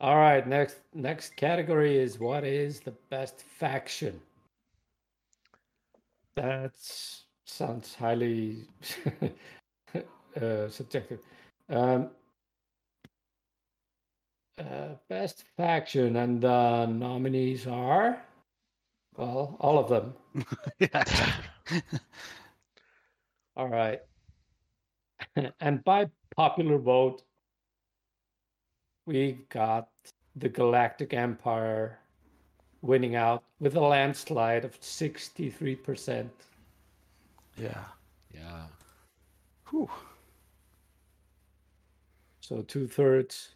All right, next next category is what is the best faction? That sounds highly [laughs] uh, subjective. Um, uh, best faction and the nominees are well, all of them. [laughs] yeah. All right. [laughs] and by popular vote, we got the Galactic Empire winning out with a landslide of 63%. yeah. Yeah. Whew. So two thirds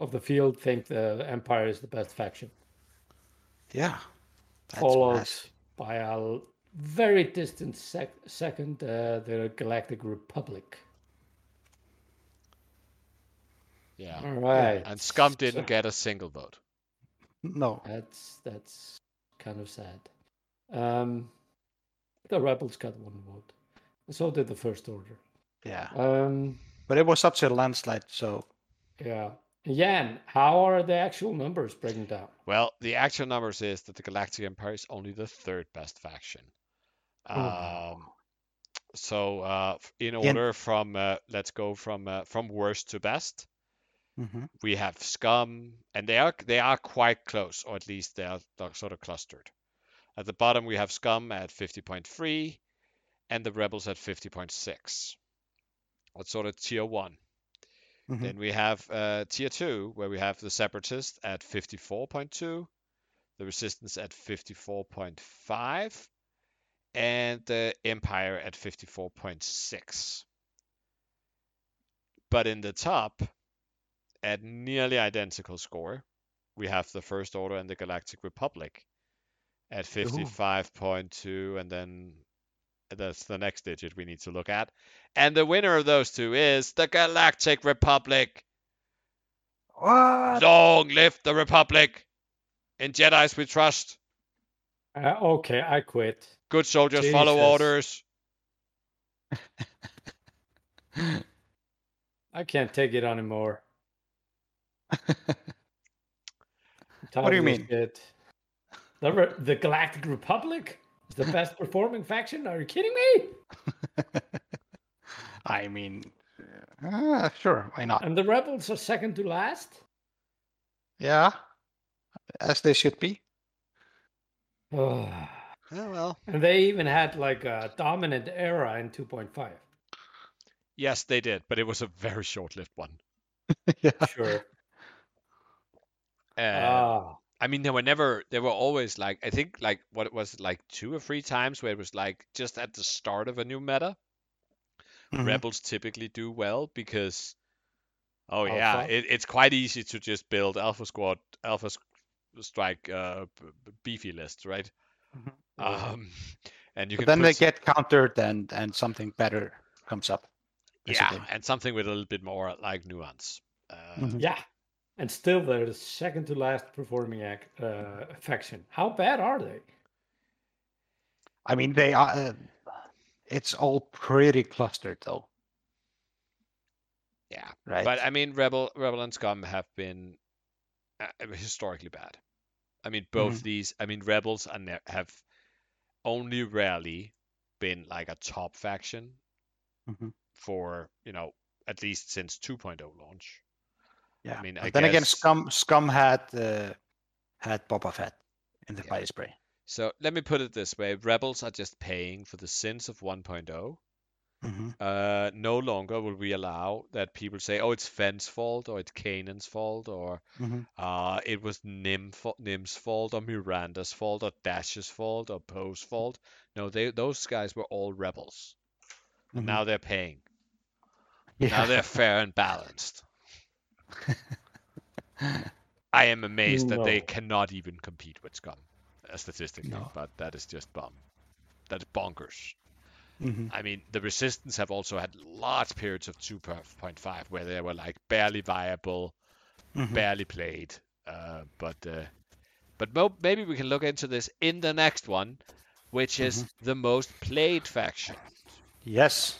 of the field think the Empire is the best faction, Yeah. That's followed massive. by a very distant sec- second, uh, the Galactic Republic. Yeah. All right. And Scum didn't So- get a single vote. No. That's that's kind of sad. Um, the rebels got one vote. So did the first order. Yeah. Um, But it was such a landslide, so yeah. Jan, how are the actual numbers breaking down? Well, the actual numbers is that the Galactic Empire is only the third best faction. Oh. Um, so uh, f- in Yeah. order from uh, let's go from uh, from worst to best, mhm. we have Scum, and they are they are quite close, or at least they're sort of clustered. At the bottom we have Scum at 50.3, and the Rebels at 50.6. That's sort of tier one. Mhm. Then we have uh, tier two, where we have the Separatist at 54.2, the Resistance at 54.5, and the Empire at 54.6. But in the top, at nearly identical score, we have the First Order and the Galactic Republic at 55.2, and then that's the next digit we need to look at. And the winner of those two is the Galactic Republic. What? Long live the Republic! In Jedi's we trust. Uh, okay, I quit. Good soldiers follow orders. [laughs] I can't take it anymore. [laughs] What do you Tired of this mean? shit. The, Re- the Galactic Republic is the best performing faction? Are you kidding me? [laughs] I mean, uh, sure, why not? And the rebels are second to last? Yeah, as they should be. [sighs] Oh. Oh, well. And they even had like a dominant era in 2.5. Yes, they did, but it was a very short-lived one. [laughs] yeah. Sure. Uh, ah, I mean, there were never. They were always like. I think like what it was like two or three times where it was like just at the start of a new meta. Mhm. Rebels typically do well because. Oh yeah, it, it's quite easy to just build Alpha Squad, Alpha Strike, uh, b- b- beefy lists, right? Mhm. Um, [laughs] and you But can then put they s- get countered and and something better comes up. yeah, and something with a little bit more like nuance. Uh, Mhm. yeah. And still, they're the second to last performing ac- uh, faction. How bad are they? I mean, they are. Uh, it's all pretty clustered, though, Yeah, right? but I mean, Rebel, Rebel and Scum have been uh, historically bad. I mean, both Mhm. these. I mean, Rebels are ne- have only rarely been like a top faction Mhm. for you know at least since 2.0 launch. Yeah. I mean, I then again, Scum Scum had uh, had Boba Fett in the Yeah. fire spray. So let me put it this way: Rebels are just paying for the sins of 1.0. hmm Uh, no longer will we allow that people say, "Oh, it's Fenn's fault," or "It's Kanan's fault," or Mhm. uh, "It was Nim fa- Nim's fault," or Miranda's fault, or Dash's fault, or Poe's fault. No, they those guys were all rebels. Mhm. Now they're paying. Yeah. Now they're [laughs] fair and balanced. [laughs] I am amazed that they cannot even compete with Scum, uh, statistically. No. But that is just bomb. That is bonkers. Mhm. I mean, the Resistance have also had large periods of 2.5 where they were like barely viable, Mhm. barely played. Uh, but uh, but mo- maybe we can look into this in the next one, which is the most played faction. Yes.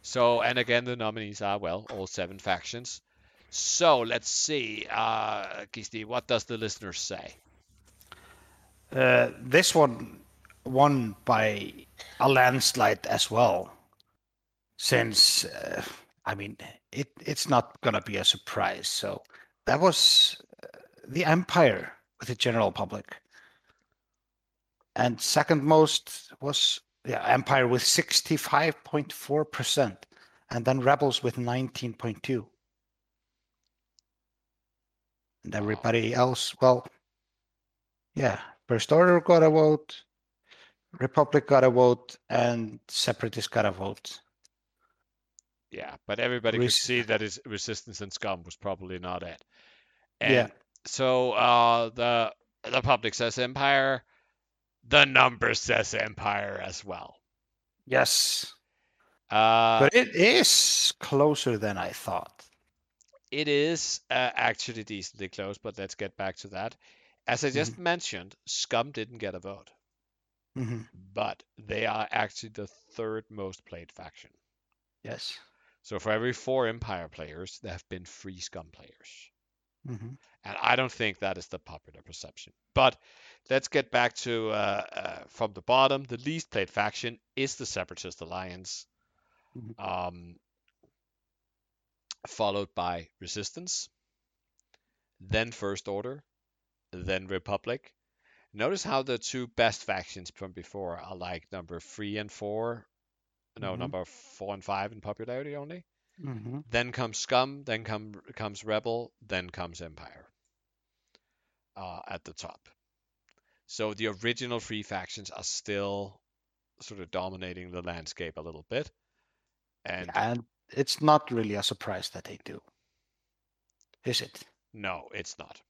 So, and again, the nominees are well, all seven factions. So let's see, uh, Kisti, what does the listeners say? Uh, this one won by a landslide as well. Since uh, I mean, it it's not gonna be a surprise. So that was uh, the Empire with the general public, and second most was yeah Empire with sixty five point four percent, and then Rebels with nineteen point two. And everybody else, well, yeah, First Order got a vote, Republic got a vote, and Separatist got a vote. Yeah, but everybody Res- could see that his Resistance and Scum was probably not it. Yeah. So uh, the the public says Empire, the number says Empire as well. Yes, Uh, but it is closer than I thought. It is uh, actually decently close, but let's get back to that. As I just mentioned, Scum didn't get a vote, hmm but they are actually the third most played faction. Yes. So for every four Empire players, there have been three Scum players. hmm And I don't think that is the popular perception. But let's get back to uh, uh, from the bottom. The least played faction is the Separatist Alliance, Mhm. um, followed by Resistance, then First Order, then Republic. Notice how the two best factions from before are like number three and four. No, Mhm. number four and five in popularity only. hmm Then comes Scum, then come, comes Rebel, then comes Empire uh, at the top. So the original three factions are still sort of dominating the landscape a little bit. And And it's not really a surprise that they do, is it? no, it's not.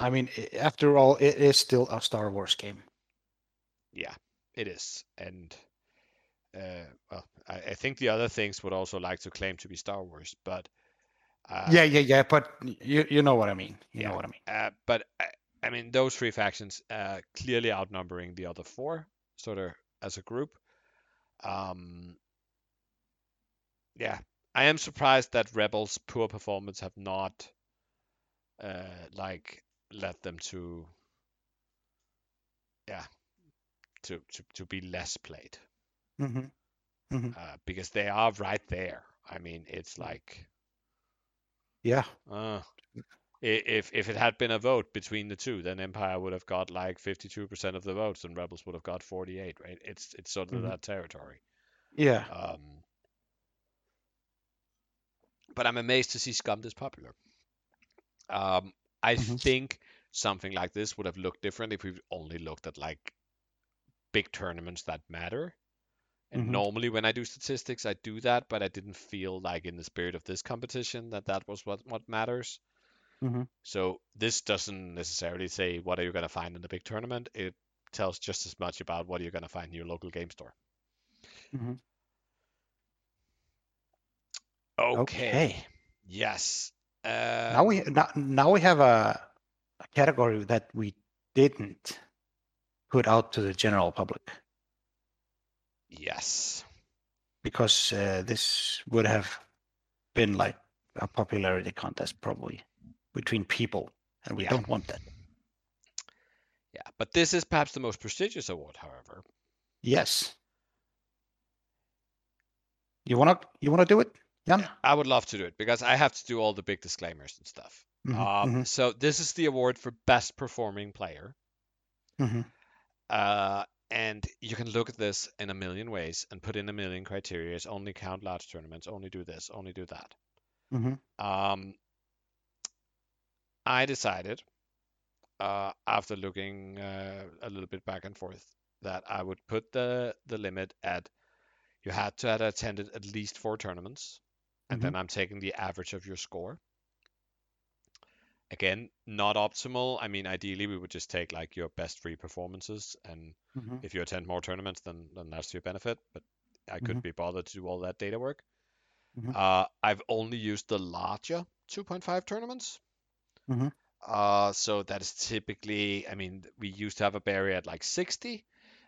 I mean, after all, it is still a Star Wars game. Yeah, it is. And uh, well, I, I think the other things would also like to claim to be Star Wars, but uh, yeah, yeah, yeah. But you you know what I mean. You Yeah. know what I mean. Uh, but I, I mean, those three factions uh, clearly outnumbering the other four, sort of as a group. Um, yeah, I am surprised that Rebels' poor performance have not, uh, like, led them to, yeah, to to, to be less played, hmm uh, because they are right there. I mean, it's like. Yeah. Uh, if if it had been a vote between the two, then Empire would have got like 52% of the votes, and Rebels would have got 48. Right? It's it's sort of Mhm. that territory. Yeah. Um, but I'm amazed to see Scum this popular. Um, I Mhm. think something like this would have looked different if we only looked at like big tournaments that matter. And Mhm. normally when I do statistics, I do that, but I didn't feel like in the spirit of this competition that that was what what matters. Mhm. So this doesn't necessarily say what are you going to find in the big tournament. It tells just as much about what are you're going to find in your local game store. Mhm. Okay. Okay. Yes. now Um, we now, now we have a, a category that we didn't put out to the general public Yes. because uh, this would have been like a popularity contest probably between people, and we Yeah. don't want that. Yeah. But this is perhaps the most prestigious award, however. Yes. You wanna you wanna do it, Jan? I would love to do it because I have to do all the big disclaimers and stuff. Mhm, Um, mhm, So this is the award for best performing player. mhm. Uh, and you can look at this in a million ways and put in a million criteria. Only count large tournaments, only do this, only do that. Mhm. Um, I decided, uh, after looking uh, a little bit back and forth, that I would put the, the limit at you had to have attended at least four tournaments, and then I'm taking the average of your score. Again, not optimal. I mean, ideally, we would just take like your best three performances, and Mhm. if you attend more tournaments, then then that's to your benefit. But I couldn't be bothered to do all that data work. Mhm. Uh, I've only used the larger 2.5 tournaments. Mhm. Uh, so that is typically, I mean, we used to have a barrier at like 60.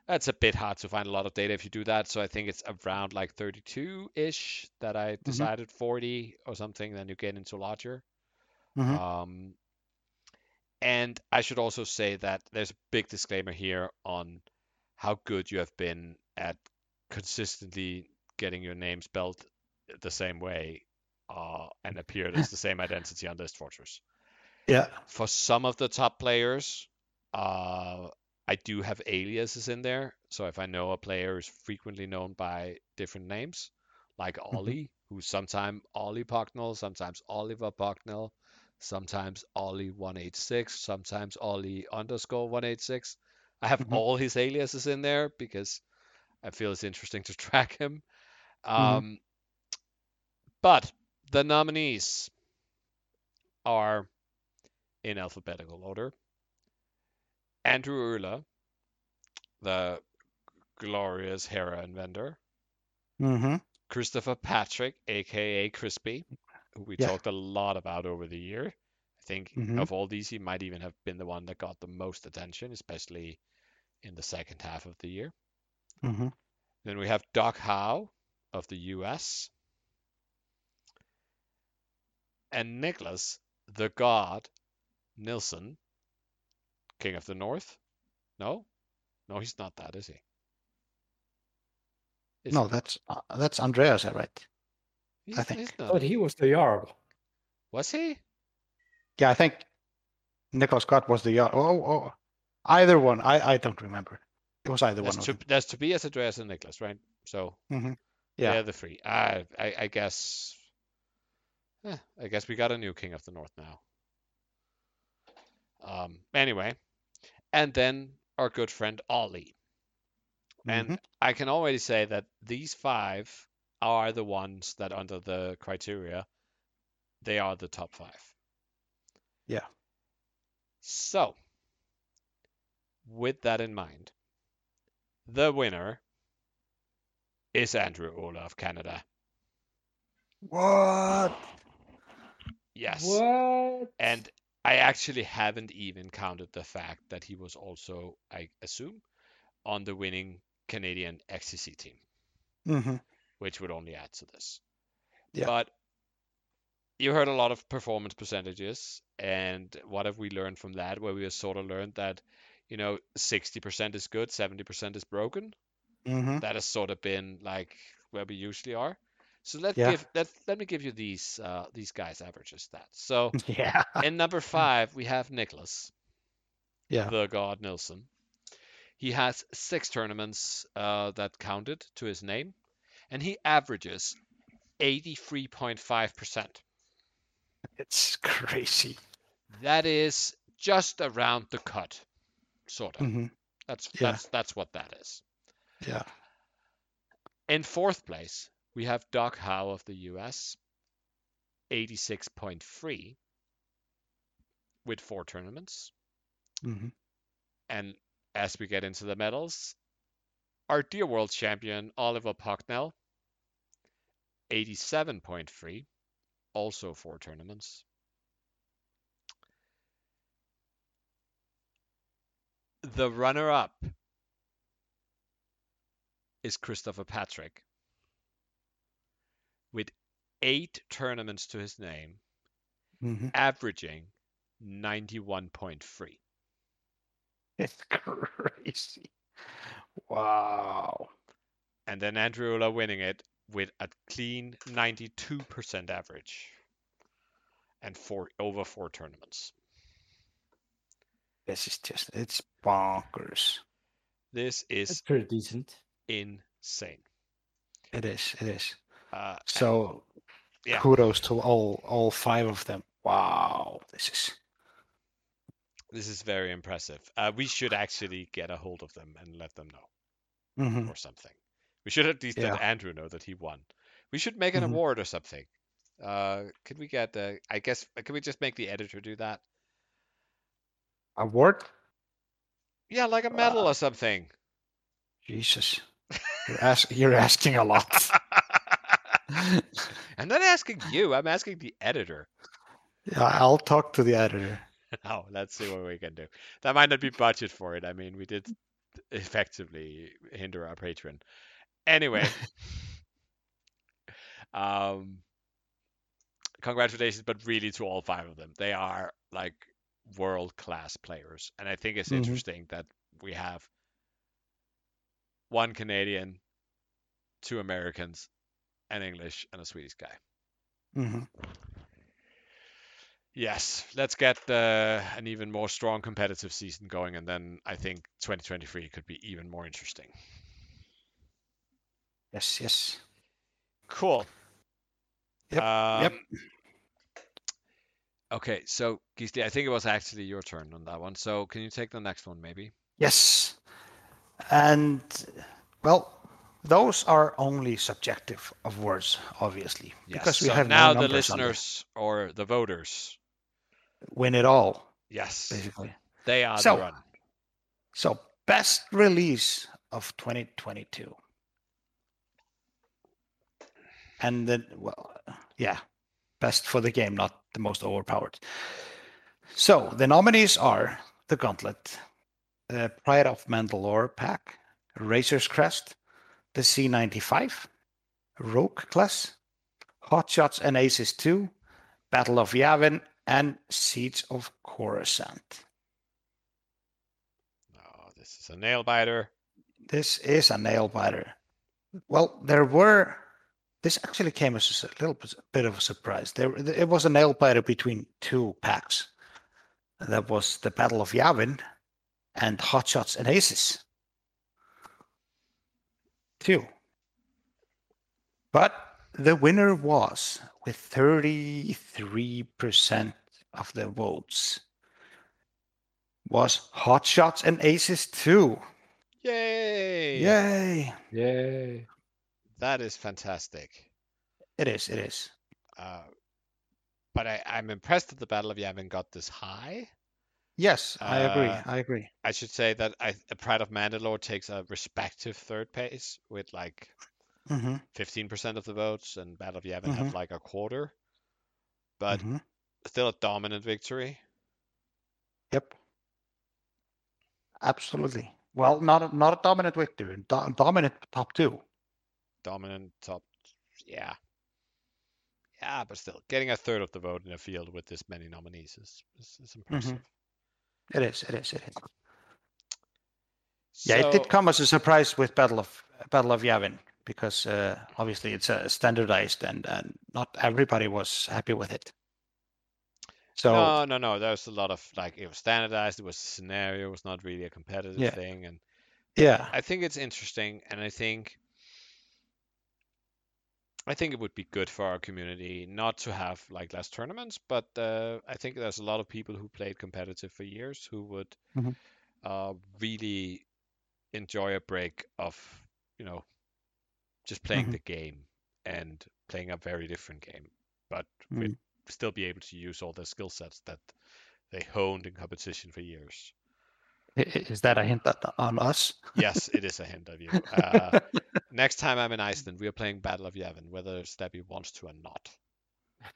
That's a bit hard to find a lot of data if you do that. So I think it's around like 32-ish that I decided 40 or something. Then you get into larger. Mhm. Um, and I should also say that there's a big disclaimer here on how good you have been at consistently getting your name spelled the same way uh, and appeared as the same identity on List Fortress. [laughs] Yeah. For some of the top players, uh, I do have aliases in there. So if I know a player is frequently known by different names, like Ollie, who's sometimes Ollie Pocknell, sometimes Oliver Pocknell, sometimes Ollie186, sometimes Ollie underscore 186. I have Mhm. all his aliases in there because I feel it's interesting to [laughs] track him. Mhm. Um, But the nominees are in alphabetical order. Andrew Urla, the glorious Hera inventor. Mm-hmm. Christopher Patrick, aka Crispy, who we Yeah. talked a lot about over the year. I think Mhm. of all these, he might even have been the one that got the most attention, especially in the second half of the year. Mm-hmm. Then we have Doc Howe of the US. And Nicholas, the God, Nilsson, King of the North. No? No, he's not that, is he? Is No, he? that's uh, that's Andreas, right? He's, I think. he's not. But he was the Jarl. Was he? Yeah, I think Nicholas Scott was the oh, oh either one. I I don't remember. It was either That's, one. to, Of them. that's Tobias, Andreas, and Nicholas, right? So Mhm. Yeah. they're the three. I, I, I guess. eh, I guess we got a new King of the North now. Um. Anyway, and then our good friend Ollie. And Mhm. I can already say that these five are the ones that, under the criteria, they are the top five. Yeah. So, with that in mind, the winner is Andrew Ola of Canada. What? Yes. What? And I actually haven't even counted the fact that he was also, I assume, on the winning Canadian XCC team. Mm-hmm. which would only add to this. Yeah. But you heard a lot of performance percentages, and what have we learned from that? Where we have sort of learned that, you know, 60% is good, 70% is broken. Mm-hmm. That has sort of been like where we usually are. So let's Yeah. give let let me give you these uh, these guys' averages stats. So [laughs] Yeah. in number five we have Nicholas, Yeah. the God Nilsson. He has six tournaments uh, that counted to his name, and he averages 83.5%. It's crazy. That is just around the cut, sort of. hmm That's Yeah. that's that's what that is. Yeah. In fourth place, we have Doc Howe of the US, 86.3 with four tournaments. hmm And as we get into the medals, our dear world champion Oliver Pocknell, 87.3, also four tournaments. The runner up is Christopher Patrick with eight tournaments to his name, hmm averaging 91.3. It's [laughs] crazy. Wow. And then Andrew Ulla winning it with a clean 92% average and four over four tournaments. This is just, it's bonkers. This It's is pretty decent. insane. It is, it is. Uh, So yeah. kudos to all all five of them. Wow. This is this is very impressive. Uh, we should actually get a hold of them and let them know mhm. or something. We should at least Yeah. let Andrew know that he won. We should make an Mhm. award or something. Uh, could we get? Uh, I guess. Can we just make the editor do that? award. Yeah, like a medal or something. Jesus. You're, ask, you're asking a lot. [laughs] [laughs] I'm not asking you. I'm asking the editor. yeah, I'll talk to the editor. [laughs] Oh, let's see what we can do. That might not be budget for it. I mean, we did effectively hinder our patron. Anyway, [laughs] um, congratulations, but really to all five of them. They are like world class players, and I think it's Mhm. interesting that we have one Canadian, two Americans, an English, and a Swedish guy. hmm Yes, let's get uh, an even more strong competitive season going, and then I think 2023 could be even more interesting. Yes, yes. Cool. Yep, Um, yep. Okay, so Gisli, I think it was actually your turn on that one. So can you take the next one, maybe? Yes. And, well, those are only subjective of words, obviously. Yes. Because we so have no now the on this. listeners or the voters, Win it all, yes, basically. they are So- the run. So, best release of 2022. And then, well, yeah, best for the game, not the most overpowered. So, the nominees are The Gauntlet, the Pride of Mandalore pack, Razor's Crest, the Z-95, Rogue Class, Hot Shots and Aces 2, Battle of Yavin, and Siege of Coruscant. Oh, this is a nail biter. This is a nail biter. Well, there were. This actually came as a little bit- bit of a surprise. There, it was a nail biter between two packs. That was the Battle of Yavin and Hotshots and Aces. Two. But the winner was with 33% of the votes was Hotshots and Aces 2. Yay! Yay! Yay. That is fantastic. It is. It is. Uh, but I, I'm impressed that the Battle of Yavin got this high. Yes, I agree. Uh, I agree. I should say that I, Pride of Mandalore takes a respective third place with like hmm 15% of the votes, and Battle of Yavin Mhm. had like a quarter. But hmm still a dominant victory. Yep. Absolutely. Well, not a, not a dominant victory. Do- dominant top two. Dominant top. Yeah. Yeah, but still, getting a third of the vote in a field with this many nominees is, is, is impressive. It is. It is. It is. Yeah, it did come as a surprise with Battle of Battle of Yavin because uh, obviously it's uh, standardized and and not everybody was happy with it. So no, no, no. There was a lot of like it was standardized. It was a scenario. It was not really a competitive Yeah. thing, and yeah, I think it's interesting, and I think I think it would be good for our community not to have like less tournaments, but uh, I think there's a lot of people who played competitive for years who would Mhm. uh, really enjoy a break of you know just playing Mhm. the game and playing a very different game, but Mm. still be able to use all the skill sets that they honed in competition for years. I- i- Is that a hint on us? Yes, it is a hint of you. Uh, [laughs] next time I'm in Iceland, we are playing Battle of Yavin, whether Stebby wants to or not.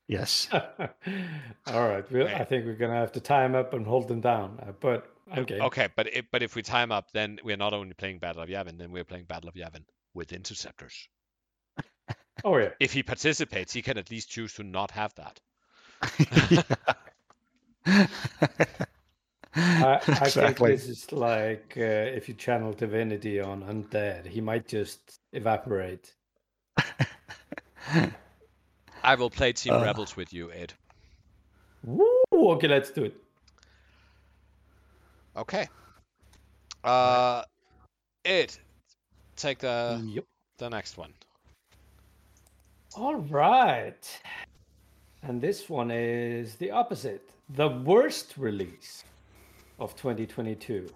yes. [laughs] All right, we'll, I think we're gonna have to tie him up and hold him down. Uh, but okay, Okay, but if, but if we time up, then we're not only playing Battle of Yavin, then we're playing Battle of Yavin with interceptors. oh yeah, If he participates, he can at least choose to not have that. [laughs] I, [laughs] I think exactly. this is like uh, if you channel divinity on undead, he might just evaporate. I will play Team Uh. Rebels with you, Ed. Woo! Okay, let's do it. Okay. Uh, Ed, take the Yep. the next one. All right. And this one is the opposite. The worst release of 2022.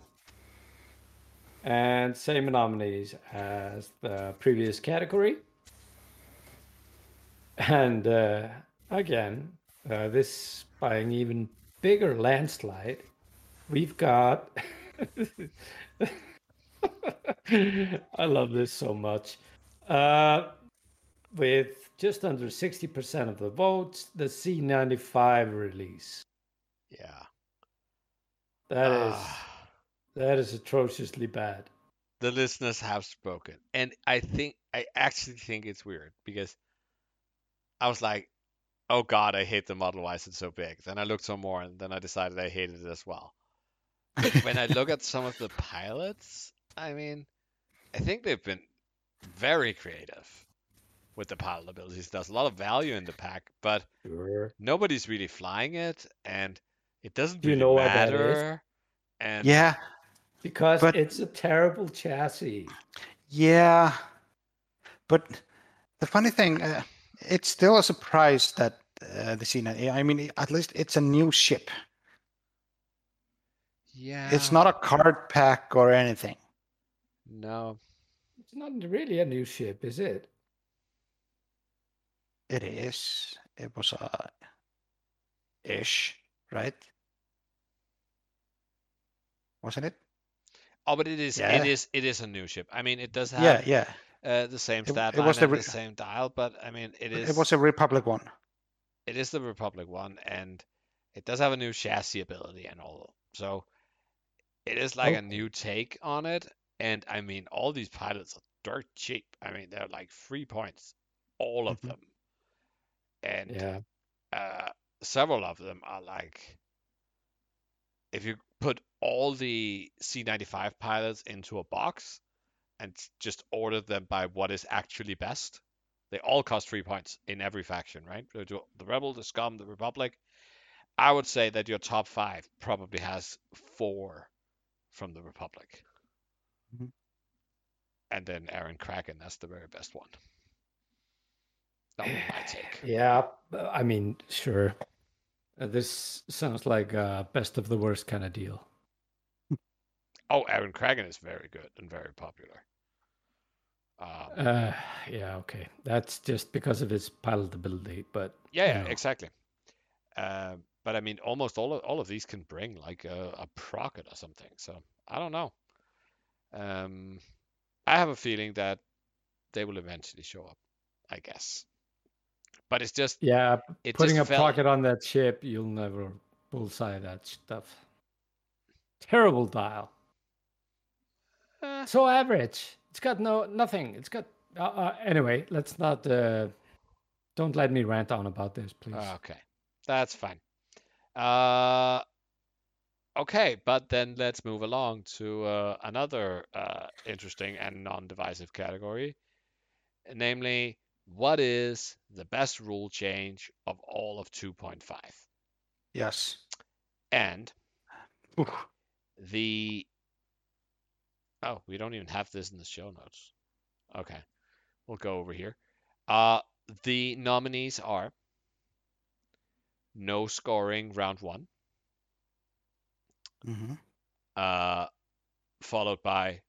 And same nominees as the previous category. And uh, again, uh, this by an even bigger landslide, we've got. [laughs] I love this so much. Uh, with just under 60% of the votes, the Z-95 release. Yeah. That is Ah, that is atrociously bad. the listeners have spoken, and I think I actually think it's weird because I was like, "Oh God, I hate the model. Why is it so big?" Then I looked some more, and then I decided I hated it as well. [laughs] When I look at some of the pilots, I mean, I think they've been very creative with the pilot abilities. There's a lot of value in the pack, but Sure. nobody's really flying it, and it doesn't Do you really know why that is? matter. And yeah, Because But- it's a terrible chassis. yeah. But the funny thing, uh, it's still a surprise that uh, the C9. I mean, at least it's a new ship. yeah, It's not a card pack or anything. no. It's not really a new ship, is it? It is. It was a ish, right? Wasn't it? Oh, but it is Yeah. it is it is a new ship. I mean, it does have Yeah, yeah. uh, the same stat it line was the and the same dial, but I mean, it is It was a Republic one. it is the Republic one, and it does have a new chassis ability and all. So it is like a new take on it. And I mean, all these pilots are dirt cheap. I mean, they're like three points, all of Mhm. them, and Yeah. uh, several of them are like, if you put all the Z-95 pilots into a box and just order them by what is actually best, they all cost three points in every faction, right? The Rebel, the Scum, the Republic. I would say that your top five probably has four from the Republic. Mhm. And then Airen Cracken, that's the very best one. That would be my [sighs] take. Yeah. uh, I mean, sure. Uh, this sounds like a best of the worst kind of deal. Oh, Airen Cracken is very good and very popular. Um, Uh, yeah, okay. That's just because of his pilot ability, but yeah, you yeah, know. exactly. Uh, but I mean, almost all of, all of these can bring like a, a procket or something. So I don't know. Um, I have a feeling that they will eventually show up. I guess. But it's just yeah, it putting a felt, pocket on that ship, you'll never bullseye that stuff. Terrible dial. Eh, So average. It's got no nothing. It's got. Uh, uh, anyway, let's not. Uh, don't let me rant on about this, please. Okay, that's fine. Uh, okay, but then let's move along to uh, another uh, interesting and non-divisive category, namely, what is the best rule change of all of 2.5? Yes. And Oof. the oh, we don't even have this in the show notes. Okay, we'll go over here. Uh, the nominees are no scoring round one, hmm uh, followed by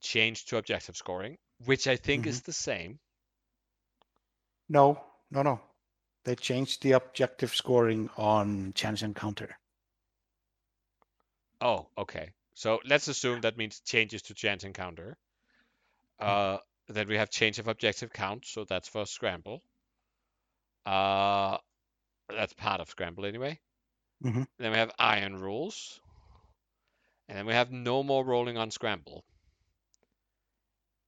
change to objective scoring, which I think is the same. No, no, no. They changed the objective scoring on chance encounter. Oh, okay. So let's assume that means changes to chance encounter. Uh, then we have change of objective count, so that's for scramble. Uh, that's part of scramble anyway. Mhm. Then we have iron rules, and then we have no more rolling on scramble.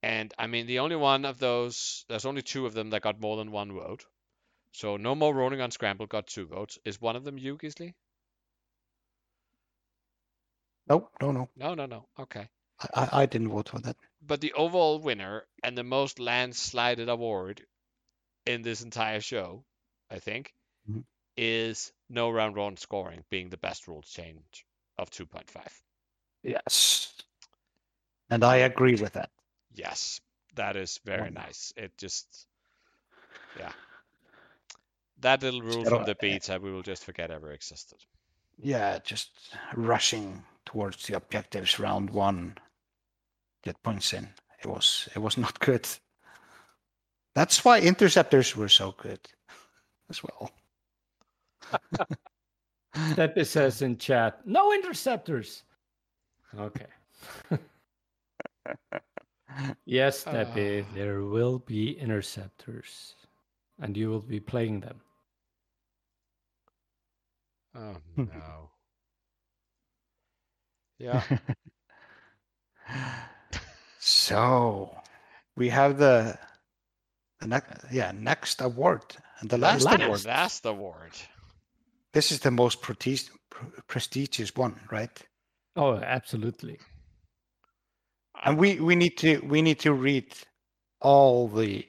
And I mean, the only one of those, there's only two of them that got more than one vote. So no more rolling on scramble got two votes. Is one of them you, Gisli? No, no, no. No, no, no. Okay. I, I- didn't vote for that. But the overall winner and the most landslided award in this entire show, I think, Mhm. is no round one scoring being the best rules change of 2.5. Yes. And I agree with that. Yes, that is very nice. It just, yeah. That little rule from the beta, we will just forget ever existed. Yeah, just rushing towards the objectives round one. Get points in. It was it was not good. That's why interceptors were so good as well. [laughs] Steppy says in chat, no interceptors. Okay. [laughs] yes, Steppy, Ah. there will be interceptors. And you will be playing them. Oh, no. Yeah. [laughs] so we have the the next yeah next award and the last Last, award. last award. This is the most prestige, prestigious one, right? Oh, absolutely. And we we need to we need to read all the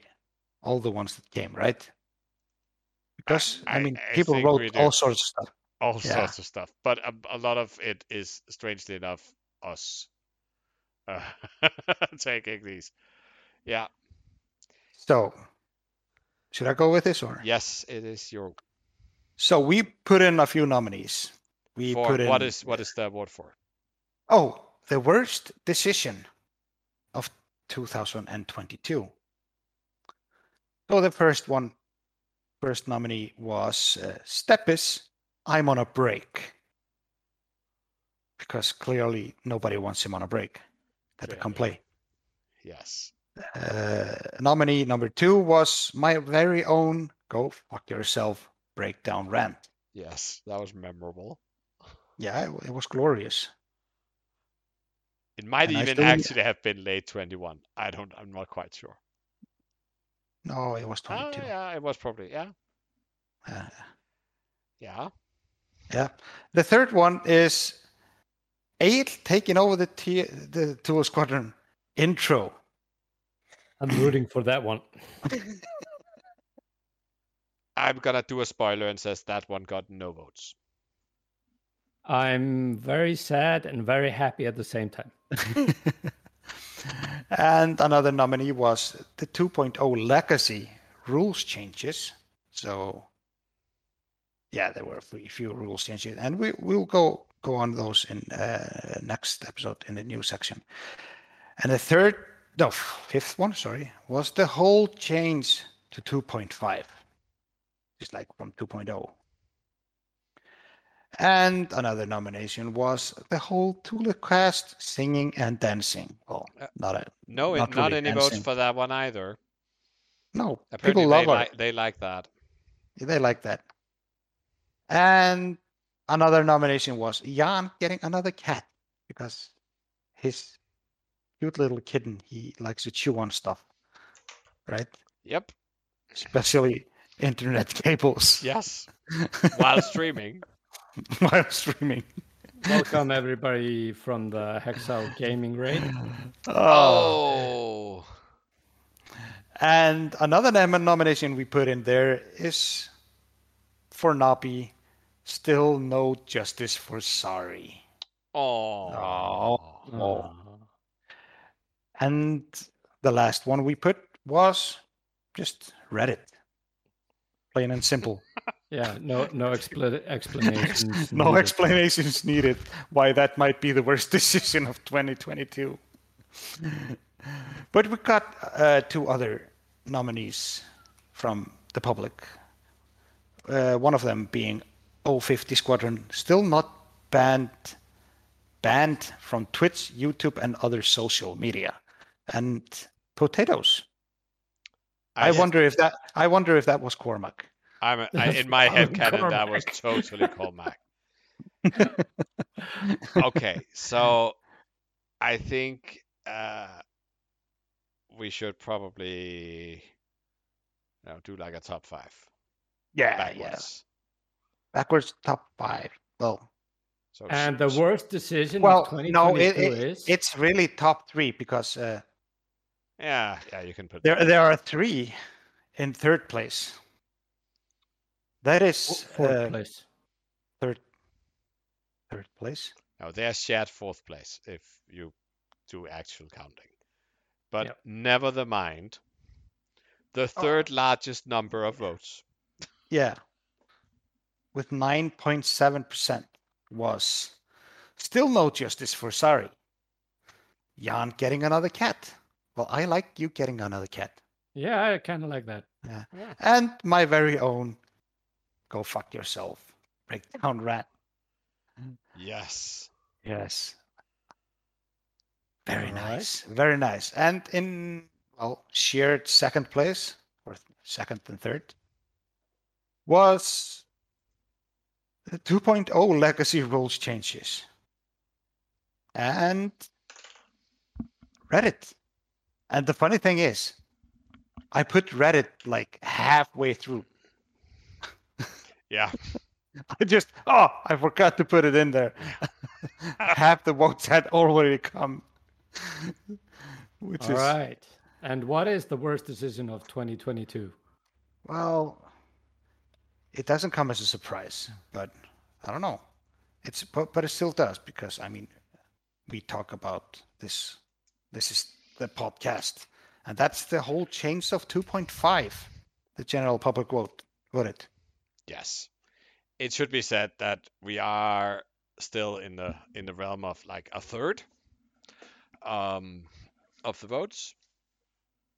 all the ones that came, right? Because I, I- mean, I people wrote all sorts of stuff. All Yeah. sorts of stuff. But a, a lot of it is, strangely enough, us uh, [laughs] taking these. Yeah. So, should I go with this or? Yes, it is your. So we put in a few nominees. We For put in what is what is the award for? oh the worst decision of 2022. So the first one, first nominee was uh, Steppis. I'm on a break because clearly nobody wants him on a break. That to come play. Yes. Uh, nominee number two was my very own go fuck yourself breakdown rant. Yes, that was memorable. Yeah, it, it was glorious. It might And even actually have been late 21. I don't. I'm not quite sure. No, it was Oh, 22. yeah, it was probably. Yeah. Uh, Yeah. Yeah. The third one is eight taking over the T- the Tool Squadron intro. I'm rooting for that one. [laughs] I'm gonna do a spoiler and says that one got no votes. I'm very sad and very happy at the same time. [laughs] and another nominee was the 2.0 legacy rules changes. So, yeah, there were a few- rules changes, and we will go go on those in uh, next episode in the new section. And the third, no, fifth one, sorry, was the whole change to 2.5. just like from 2.0. And another nomination was the whole Tulecast singing and dancing. Well, Uh, not a No, it, Not not, really any votes for that one either. no. Apparently, people love it. like they like that. They like that. And another nomination was Jan getting another cat because his cute little kitten he likes to chew on stuff, right? Yep. Especially internet cables Yes. [laughs] While streaming. while streaming. Welcome everybody from the Hexal Gaming Raid. Oh. And another nomination we put in there is for Napi. Still no justice for Sorry. Oh. Oh. And the last one we put was just Reddit. plain and simple. [laughs] Yeah, no no expla- [laughs] explanations. no needed. explanations needed why that might be the worst [laughs] decision of 2022. but we got uh, two other nominees from the public. Uh, one of them being O50 Squadron, still not banned banned from Twitch, YouTube, and other social media. And potatoes. I, I- wonder if that I wonder if that was Cormac. I'm a, I, in [laughs] my head Fucking canon that was totally Cormac. [laughs] okay, so I think uh, we should probably you know, do like a top five Yeah, yeah. Backwards. Backwards top five. Well, So And sh- the sh- worst decision well, of no, 2022 it, it, is it's really top three because uh, yeah, yeah, you can put there there are three in third place. That is fourth uh, place. third third place. No, they're shared fourth place if you do actual counting. But Yep. never the mind. The Oh. third largest number of votes. Yeah, with nine point seven percent was still no justice for Sari. Jan getting another cat. Well, I like you getting another cat. Yeah, I kind of like that. Yeah. And my very own go fuck yourself. Breakdown rat. Yes. Yes. Very All right. nice. Very nice. And in well, shared second place, or second and third, was the 2.0 legacy rules changes. And Reddit. And the funny thing is, I put Reddit like halfway through. [laughs] Yeah. I just oh, I forgot to put it in there. [laughs] Half the votes had already come. Which All is right. And what is the worst decision of 2022? well, it doesn't come as a surprise, but I don't know. It's but, but it still does because I mean, we talk about this. This is the podcast, and that's the whole change of 2.5. The general public vote voted. Yes. It should be said that we are still in the in the realm of like a third um of the votes.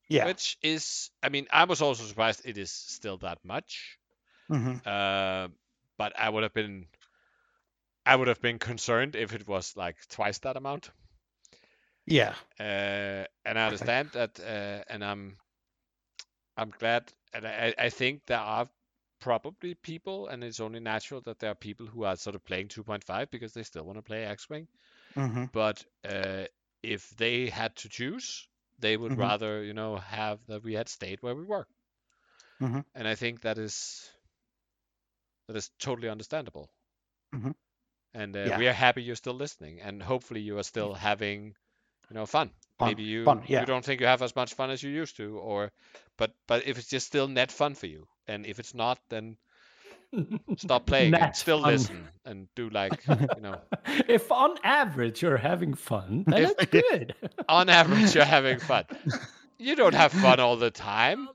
Yeah. Which is I mean, I was also surprised it is still that much. Hmm Uh, but I would have been I would have been concerned if it was like twice that amount. Yeah. Uh, and I understand that, uh, and I'm I'm glad, and I, I think there are probably people, and it's only natural that there are people who are sort of playing 2.5 because they still want to play X-wing. hmm But uh, if they had to choose, they would Mhm. rather, you know, have that we had stayed where we were. Mhm. And I think that is that is totally understandable. Mhm. And uh, Yeah. we are happy you're still listening, and hopefully you are still having, you know, fun. Fun, Maybe you fun, yeah. you don't think you have as much fun as you used to, or but but if it's just still net fun for you, and if it's not, then [laughs] stop playing and still fun. listen and do like you know [laughs] if on average you're having fun, then If- it's good. [laughs] on average you're having fun. You don't have fun all the time.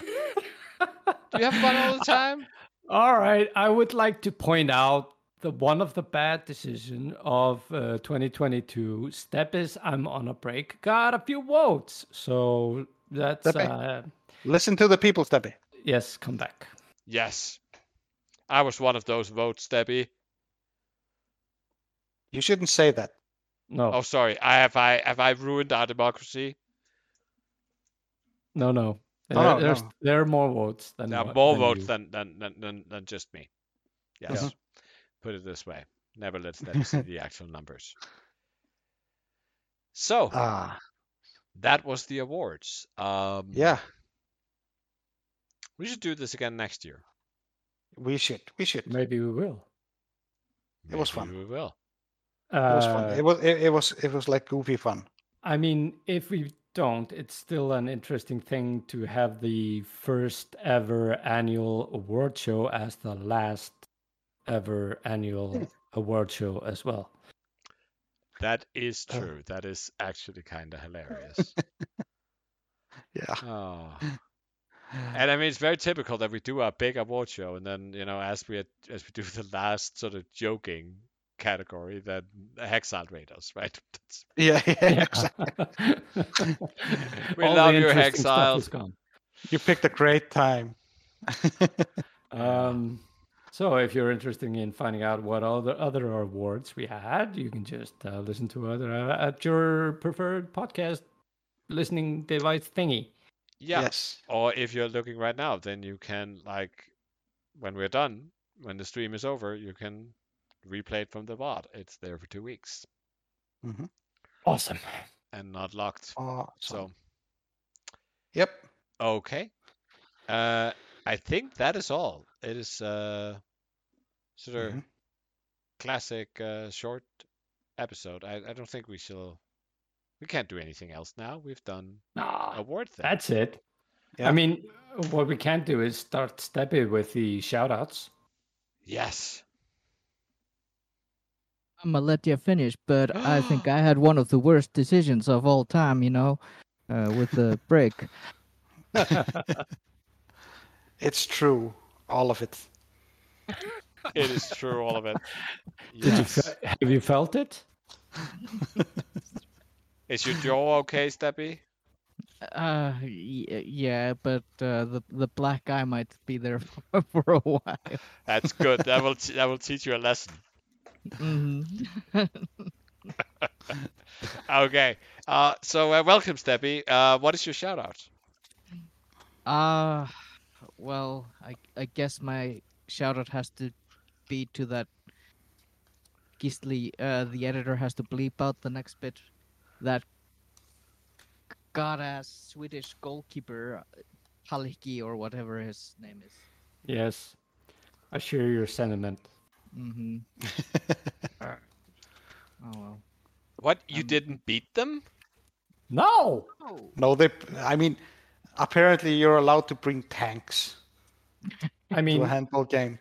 Do you have fun all the time? All right, I would like to point out the one of the bad decision of uh, 2022. Step is I'm on a break. Got a few votes, so that's Steppe. uh, Listen to the people, Steppy. yes. Come back. Yes. I was one of those votes, Debbie. You shouldn't say that. No, Oh, sorry. I have I have I ruined our democracy? no, no. No, There, no, there's, no. there are more votes than There are more than votes you. than, than than than than just me. Yes. Mhm. Put it this way. Never let Debbie see [laughs] the actual numbers. So Ah, that was the awards. Um, yeah, We should do this again next year. we should. We should. Maybe we will. It was fun. We will. It was fun. Uh, It was. It, it was. It was like goofy fun. I mean, if we don't, it's still an interesting thing to have the first ever annual award show as the last ever annual award show as well. That is Uh. true. That is actually kind of hilarious. [laughs] Yeah. oh. And I mean, it's very typical that we do our big award show, and then you know, as we as we do the last sort of joking category, then Hexile rate us, right? That's- Yeah, [laughs] yeah, exactly. [laughs] we All love your interesting stuff Hexile. You picked a great time. [laughs] Um, so if you're interested in finding out what other other awards we had, you can just uh, listen to other uh, at your preferred podcast listening device thingy. Yeah. Yes. Or if you're looking right now, then you can like when we're done, when the stream is over, you can replay it from the VOD. It's there for two weeks Awesome. and not locked. Awesome. So Yep. okay. Uh I think that is all. It is uh sort of Mhm. classic uh short episode. I, I don't think we shall we can't do anything else now. We've done Nah, award thing. that's it. Yeah. I mean, what we can do is start stepping with the shout outs. Yes. I'm gonna let you finish, but I think [gasps] I had one of the worst decisions of all time. You know, uh, with the [laughs] break. [laughs] It's true. All of it. [laughs] It is true, all of it. Did you fe- have you felt it? Is your jaw okay, Steppy? Uh, yeah, but uh, the the black guy might be there for, for a while. That's good. That will t- that will teach you a lesson. Hmm [laughs] Okay. Uh, so uh, welcome, Steppy. Uh, what is your shout out? Uh, well, I I guess my shout out has to be to that Gisli. Uh, the editor has to bleep out the next bit. That god ass Swedish goalkeeper, uh, Halki or whatever his name is. Yes. I share your sentiment. Mm-hmm. [laughs] oh well. What? You Um, didn't beat them? No. No, they. I mean, apparently you're allowed to bring tanks I to mean, a handball game,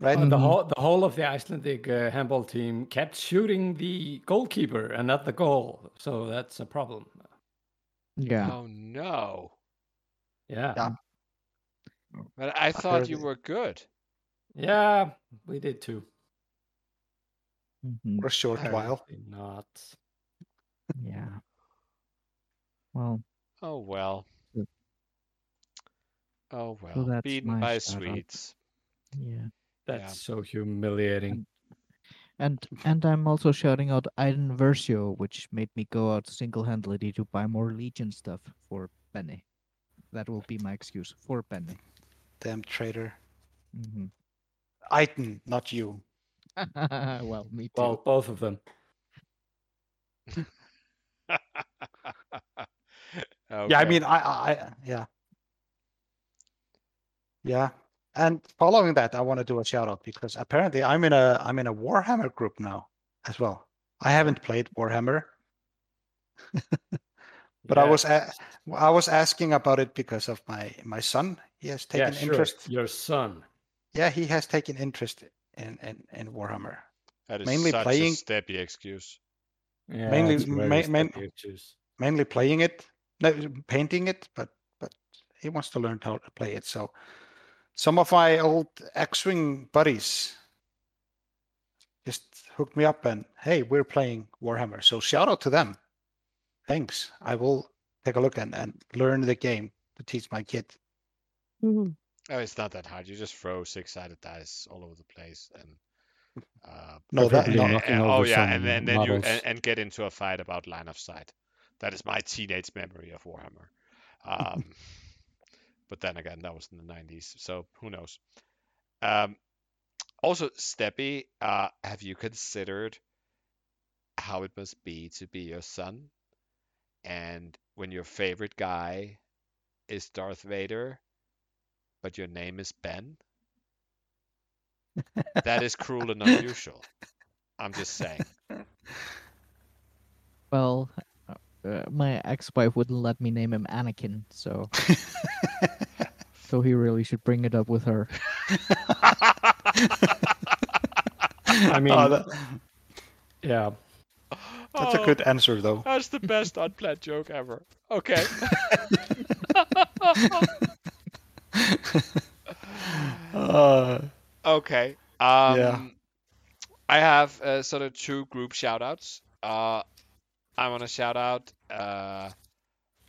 right? Uh, the whole the whole of the Icelandic uh, handball team kept shooting the goalkeeper and not the goal, so that's a problem. Yeah. Oh no! Yeah, Yeah. But I thought you were good. yeah, we did too. Hmm For a short while. Not. Yeah. Well, Oh well. Good. Oh well. that's Beaten by shout out. Swedes. yeah. That's so humiliating. And and I'm also shouting out Iden Versio, which made me go out single-handedly to buy more Legion stuff for Benny. That will be my excuse for Benny. Damn traitor. hmm Iden, not you. [laughs] well, me too. Well, both of them. [laughs] Yeah, I mean, I, I, I- yeah, yeah. And following that, I want to do a shout out because apparently I'm in a I'm in a Warhammer group now as well. I haven't played Warhammer, [laughs] but I was a, I was asking about it because of my my son. He has yeah, taken sure. interest. Your son. Yeah, he has taken interest in in, in Warhammer. that is mainly such playing- a steppy excuse. Yeah, Mainly- it's very main- main- mainly playing it, no, painting it, but but he wants to learn how to play it. So some of my old X-wing buddies just hooked me up and hey, we're playing Warhammer. So shout out to them. Thanks. I will take a look and, and learn the game to teach my kid. Mm-hmm. Oh, it's not that hard. You just throw six-sided dice all over the place and. Uh, No, that Preferably no, and- and- oh yeah, some and then, then you and, and get into a fight about line of sight. That is my teenage memory of Warhammer. Um, [laughs] but then again, that was in the 90s, so who knows? Um, also, Steppy, uh, have you considered how it must be to be your son? And when your favorite guy is Darth Vader, but your name is Ben? [laughs] That is cruel and unusual. I'm just saying. Well, uh, uh, my ex-wife wouldn't let me name him Anakin, so [laughs] so he really should bring it up with her. I mean, Oh, that- yeah. that's a good answer though. That's the best [laughs] unplanned joke ever. Okay. [laughs] Uh, Okay. Um, Yeah. I have uh, sort of two group shoutouts. Uh, I want to shout out uh,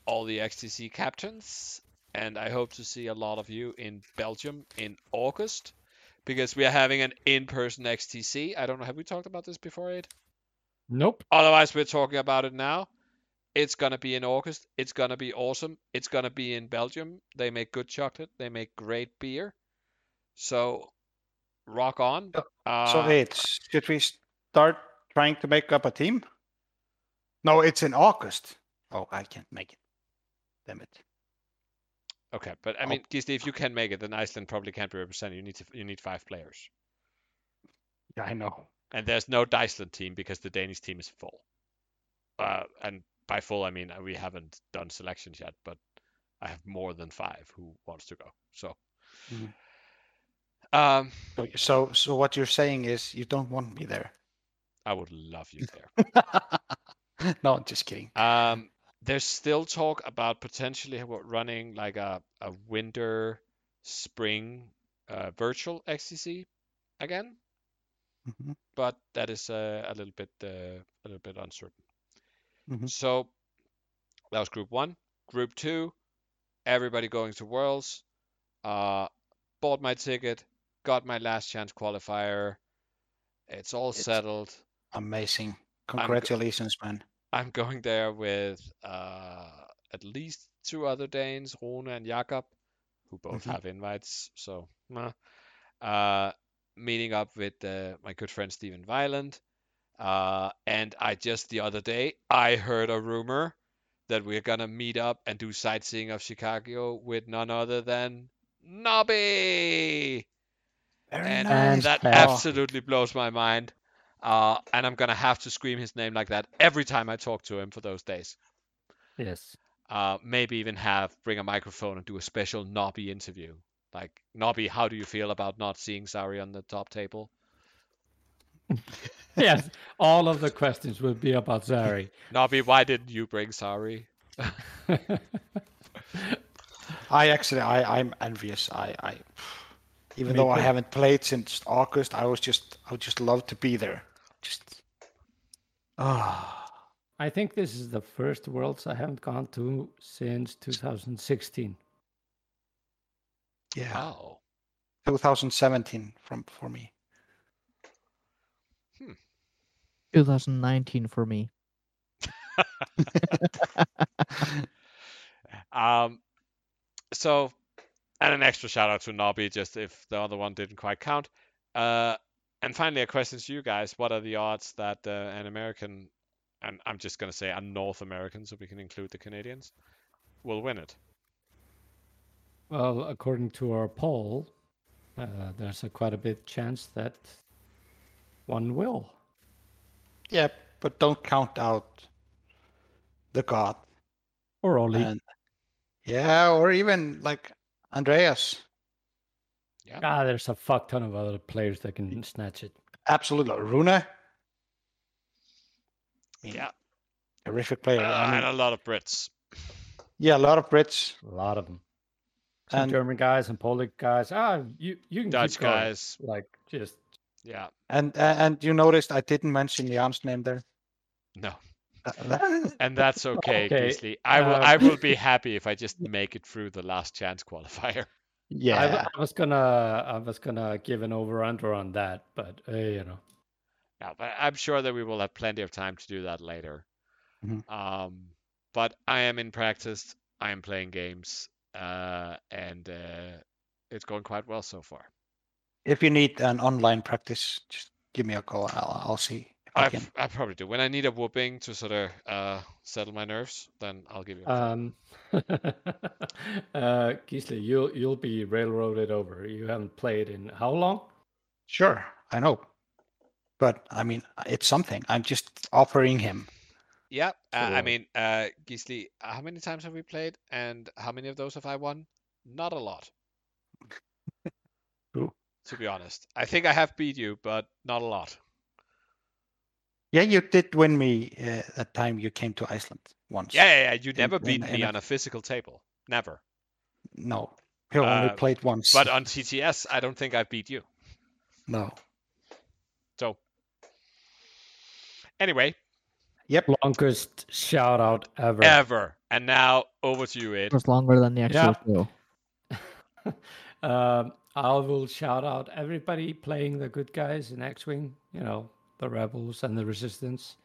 all the XTC captains, and I hope to see a lot of you in Belgium in August because we are having an in-person XTC. I don't know. Have we talked about this before, Ed? Nope. Otherwise, we're talking about it now. It's gonna be in August. It's gonna be awesome. It's gonna be in Belgium. They make good chocolate. They make great beer. So, rock on. Uh, so wait, should we start trying to make up a team? No, it's in August. Oh, I can't make it. Damn it. Okay, but I mean, Gisli, if you can make it, then Iceland probably can't be represented. You need to, you need five players, Yeah, I know. and there's no Iceland team because the Danish team is full. Uh, and by full, I mean uh, we haven't done selections yet, but I have more than five who wants to go. So, Mhm. um, So, so, what you're saying is you don't want me there. I would love you there. [laughs] no, just kidding. Um, there's still talk about potentially running like a, a winter spring uh, virtual XTC again, Mhm, but that is uh, a little bit uh, a little bit uncertain. Mhm. So that was group one. Group two, everybody going to Worlds. Uh, bought my ticket, got my last chance qualifier. It's all It's- settled. Amazing. go- Congratulations, man. I'm going there with uh, at least two other Danes, Rune and Jakob, who both Mhm. have invites. So, nah. uh, meeting up with uh, my good friend Stephen Violent. Uh, and I just the other day I heard a rumor that we're gonna meet up and do sightseeing of Chicago with none other than Nobby. Very And nice. that Fantastic. absolutely blows my mind. Uh, and I'm gonna have to scream his name like that every time I talk to him for those days. Yes. Uh, maybe even have bring a microphone and do a special Nobby interview. Like Nobby, how do you feel about not seeing Sari on the top table? [laughs] Yes. All of the questions will be about Zari. Nobby, why didn't you bring Sari? [laughs] I actually, I, I'm envious. I, I, even Me though I haven't played since August, I was just, I would just love to be there. Just, ah, [sighs] I think this is the first Worlds I haven't gone to since 2016. yeah, Oh, 2017 from for me. 2019 for me. [laughs] Um, so, and an extra shout out to Nobby, just if the other one didn't quite count. Uh, and finally, a question to you guys: What are the odds that uh, an American, and I'm just gonna say a North American, so we can include the Canadians, will win it? Well, according to our poll, uh, there's a quite a bit chance that one will. Yeah, but don't count out the god. Or Oli. And yeah, or even like Andreas. Yeah. Ah, there's a fuck ton of other players that can snatch it. Absolutely, Rune. Yeah, Terrific player. uh, I and a lot of Brits. yeah, a lot of Brits. A lot of them. Some And- German guys and Polish guys. Ah, you you can Dutch keep going. guys. Like just Yeah, And uh, and you noticed I didn't mention Jan's name there. no, [laughs] and that's okay, Okay, Gisli. I will, uh, I will be [laughs] happy if I just make it through the last chance qualifier. I, yeah, w- I was gonna I was gonna give an over under on that, but uh, you know. Yeah, but I'm sure that we will have plenty of time to do that later. Mhm. Um, but I am in practice. I am playing games, uh, and uh, it's going quite well so far. If you need an online practice, just give me a call. I'll, I'll see if I I, probably do. When I need a whooping to sort of uh, settle my nerves, then I'll give you. A. Um, [laughs] uh, Gisli, you'll you'll be railroaded over. You haven't played in how long? Sure, I know, but I mean, it's something. I'm just offering him. yeah, uh, I mean, uh, Gisli, how many times have we played, and how many of those have I won? Not a lot. True. To be honest, I think I have beat you, but not a lot. Yeah, you did win me uh, that time you came to Iceland once. Yeah, yeah, yeah. You never in- beat in me a- on a physical table. Never. No, He only Uh, played once. But on TTS, I don't think I beat you. no. So anyway, Yep. Longest shout out ever. ever. And now over to you, Ed. It was longer than the actual Yeah. show. um, [laughs] I will shout out everybody playing the good guys in X Wing, you know, the rebels and the resistance,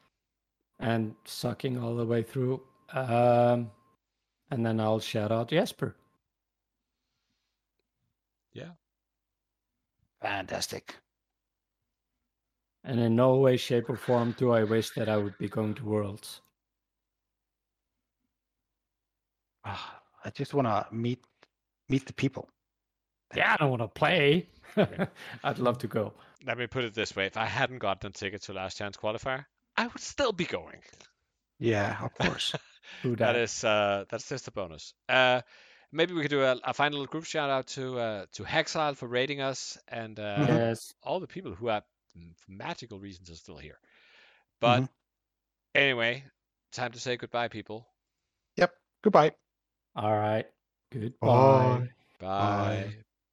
and sucking all the way through. Um, and then I'll shout out Jesper. Yeah. Fantastic. And in no way, shape, or form do I wish that I would be going to Worlds. Ah, I just want to meet meet the people. Yeah, I don't want to play. [laughs] I'd love to go. Let me put it this way: if I hadn't gotten a ticket to Last Chance qualifier, I would still be going. Yeah, of course. [laughs] Who That dat? is uh, that's just a bonus. Uh, maybe we could do a, a final group shout out to uh, to Hexile for rating us and uh, Yes. all the people who have for magical reasons are still here. But Mhm. anyway, time to say goodbye, people. yep. Goodbye. All right. Goodbye. Bye. Bye. Bye.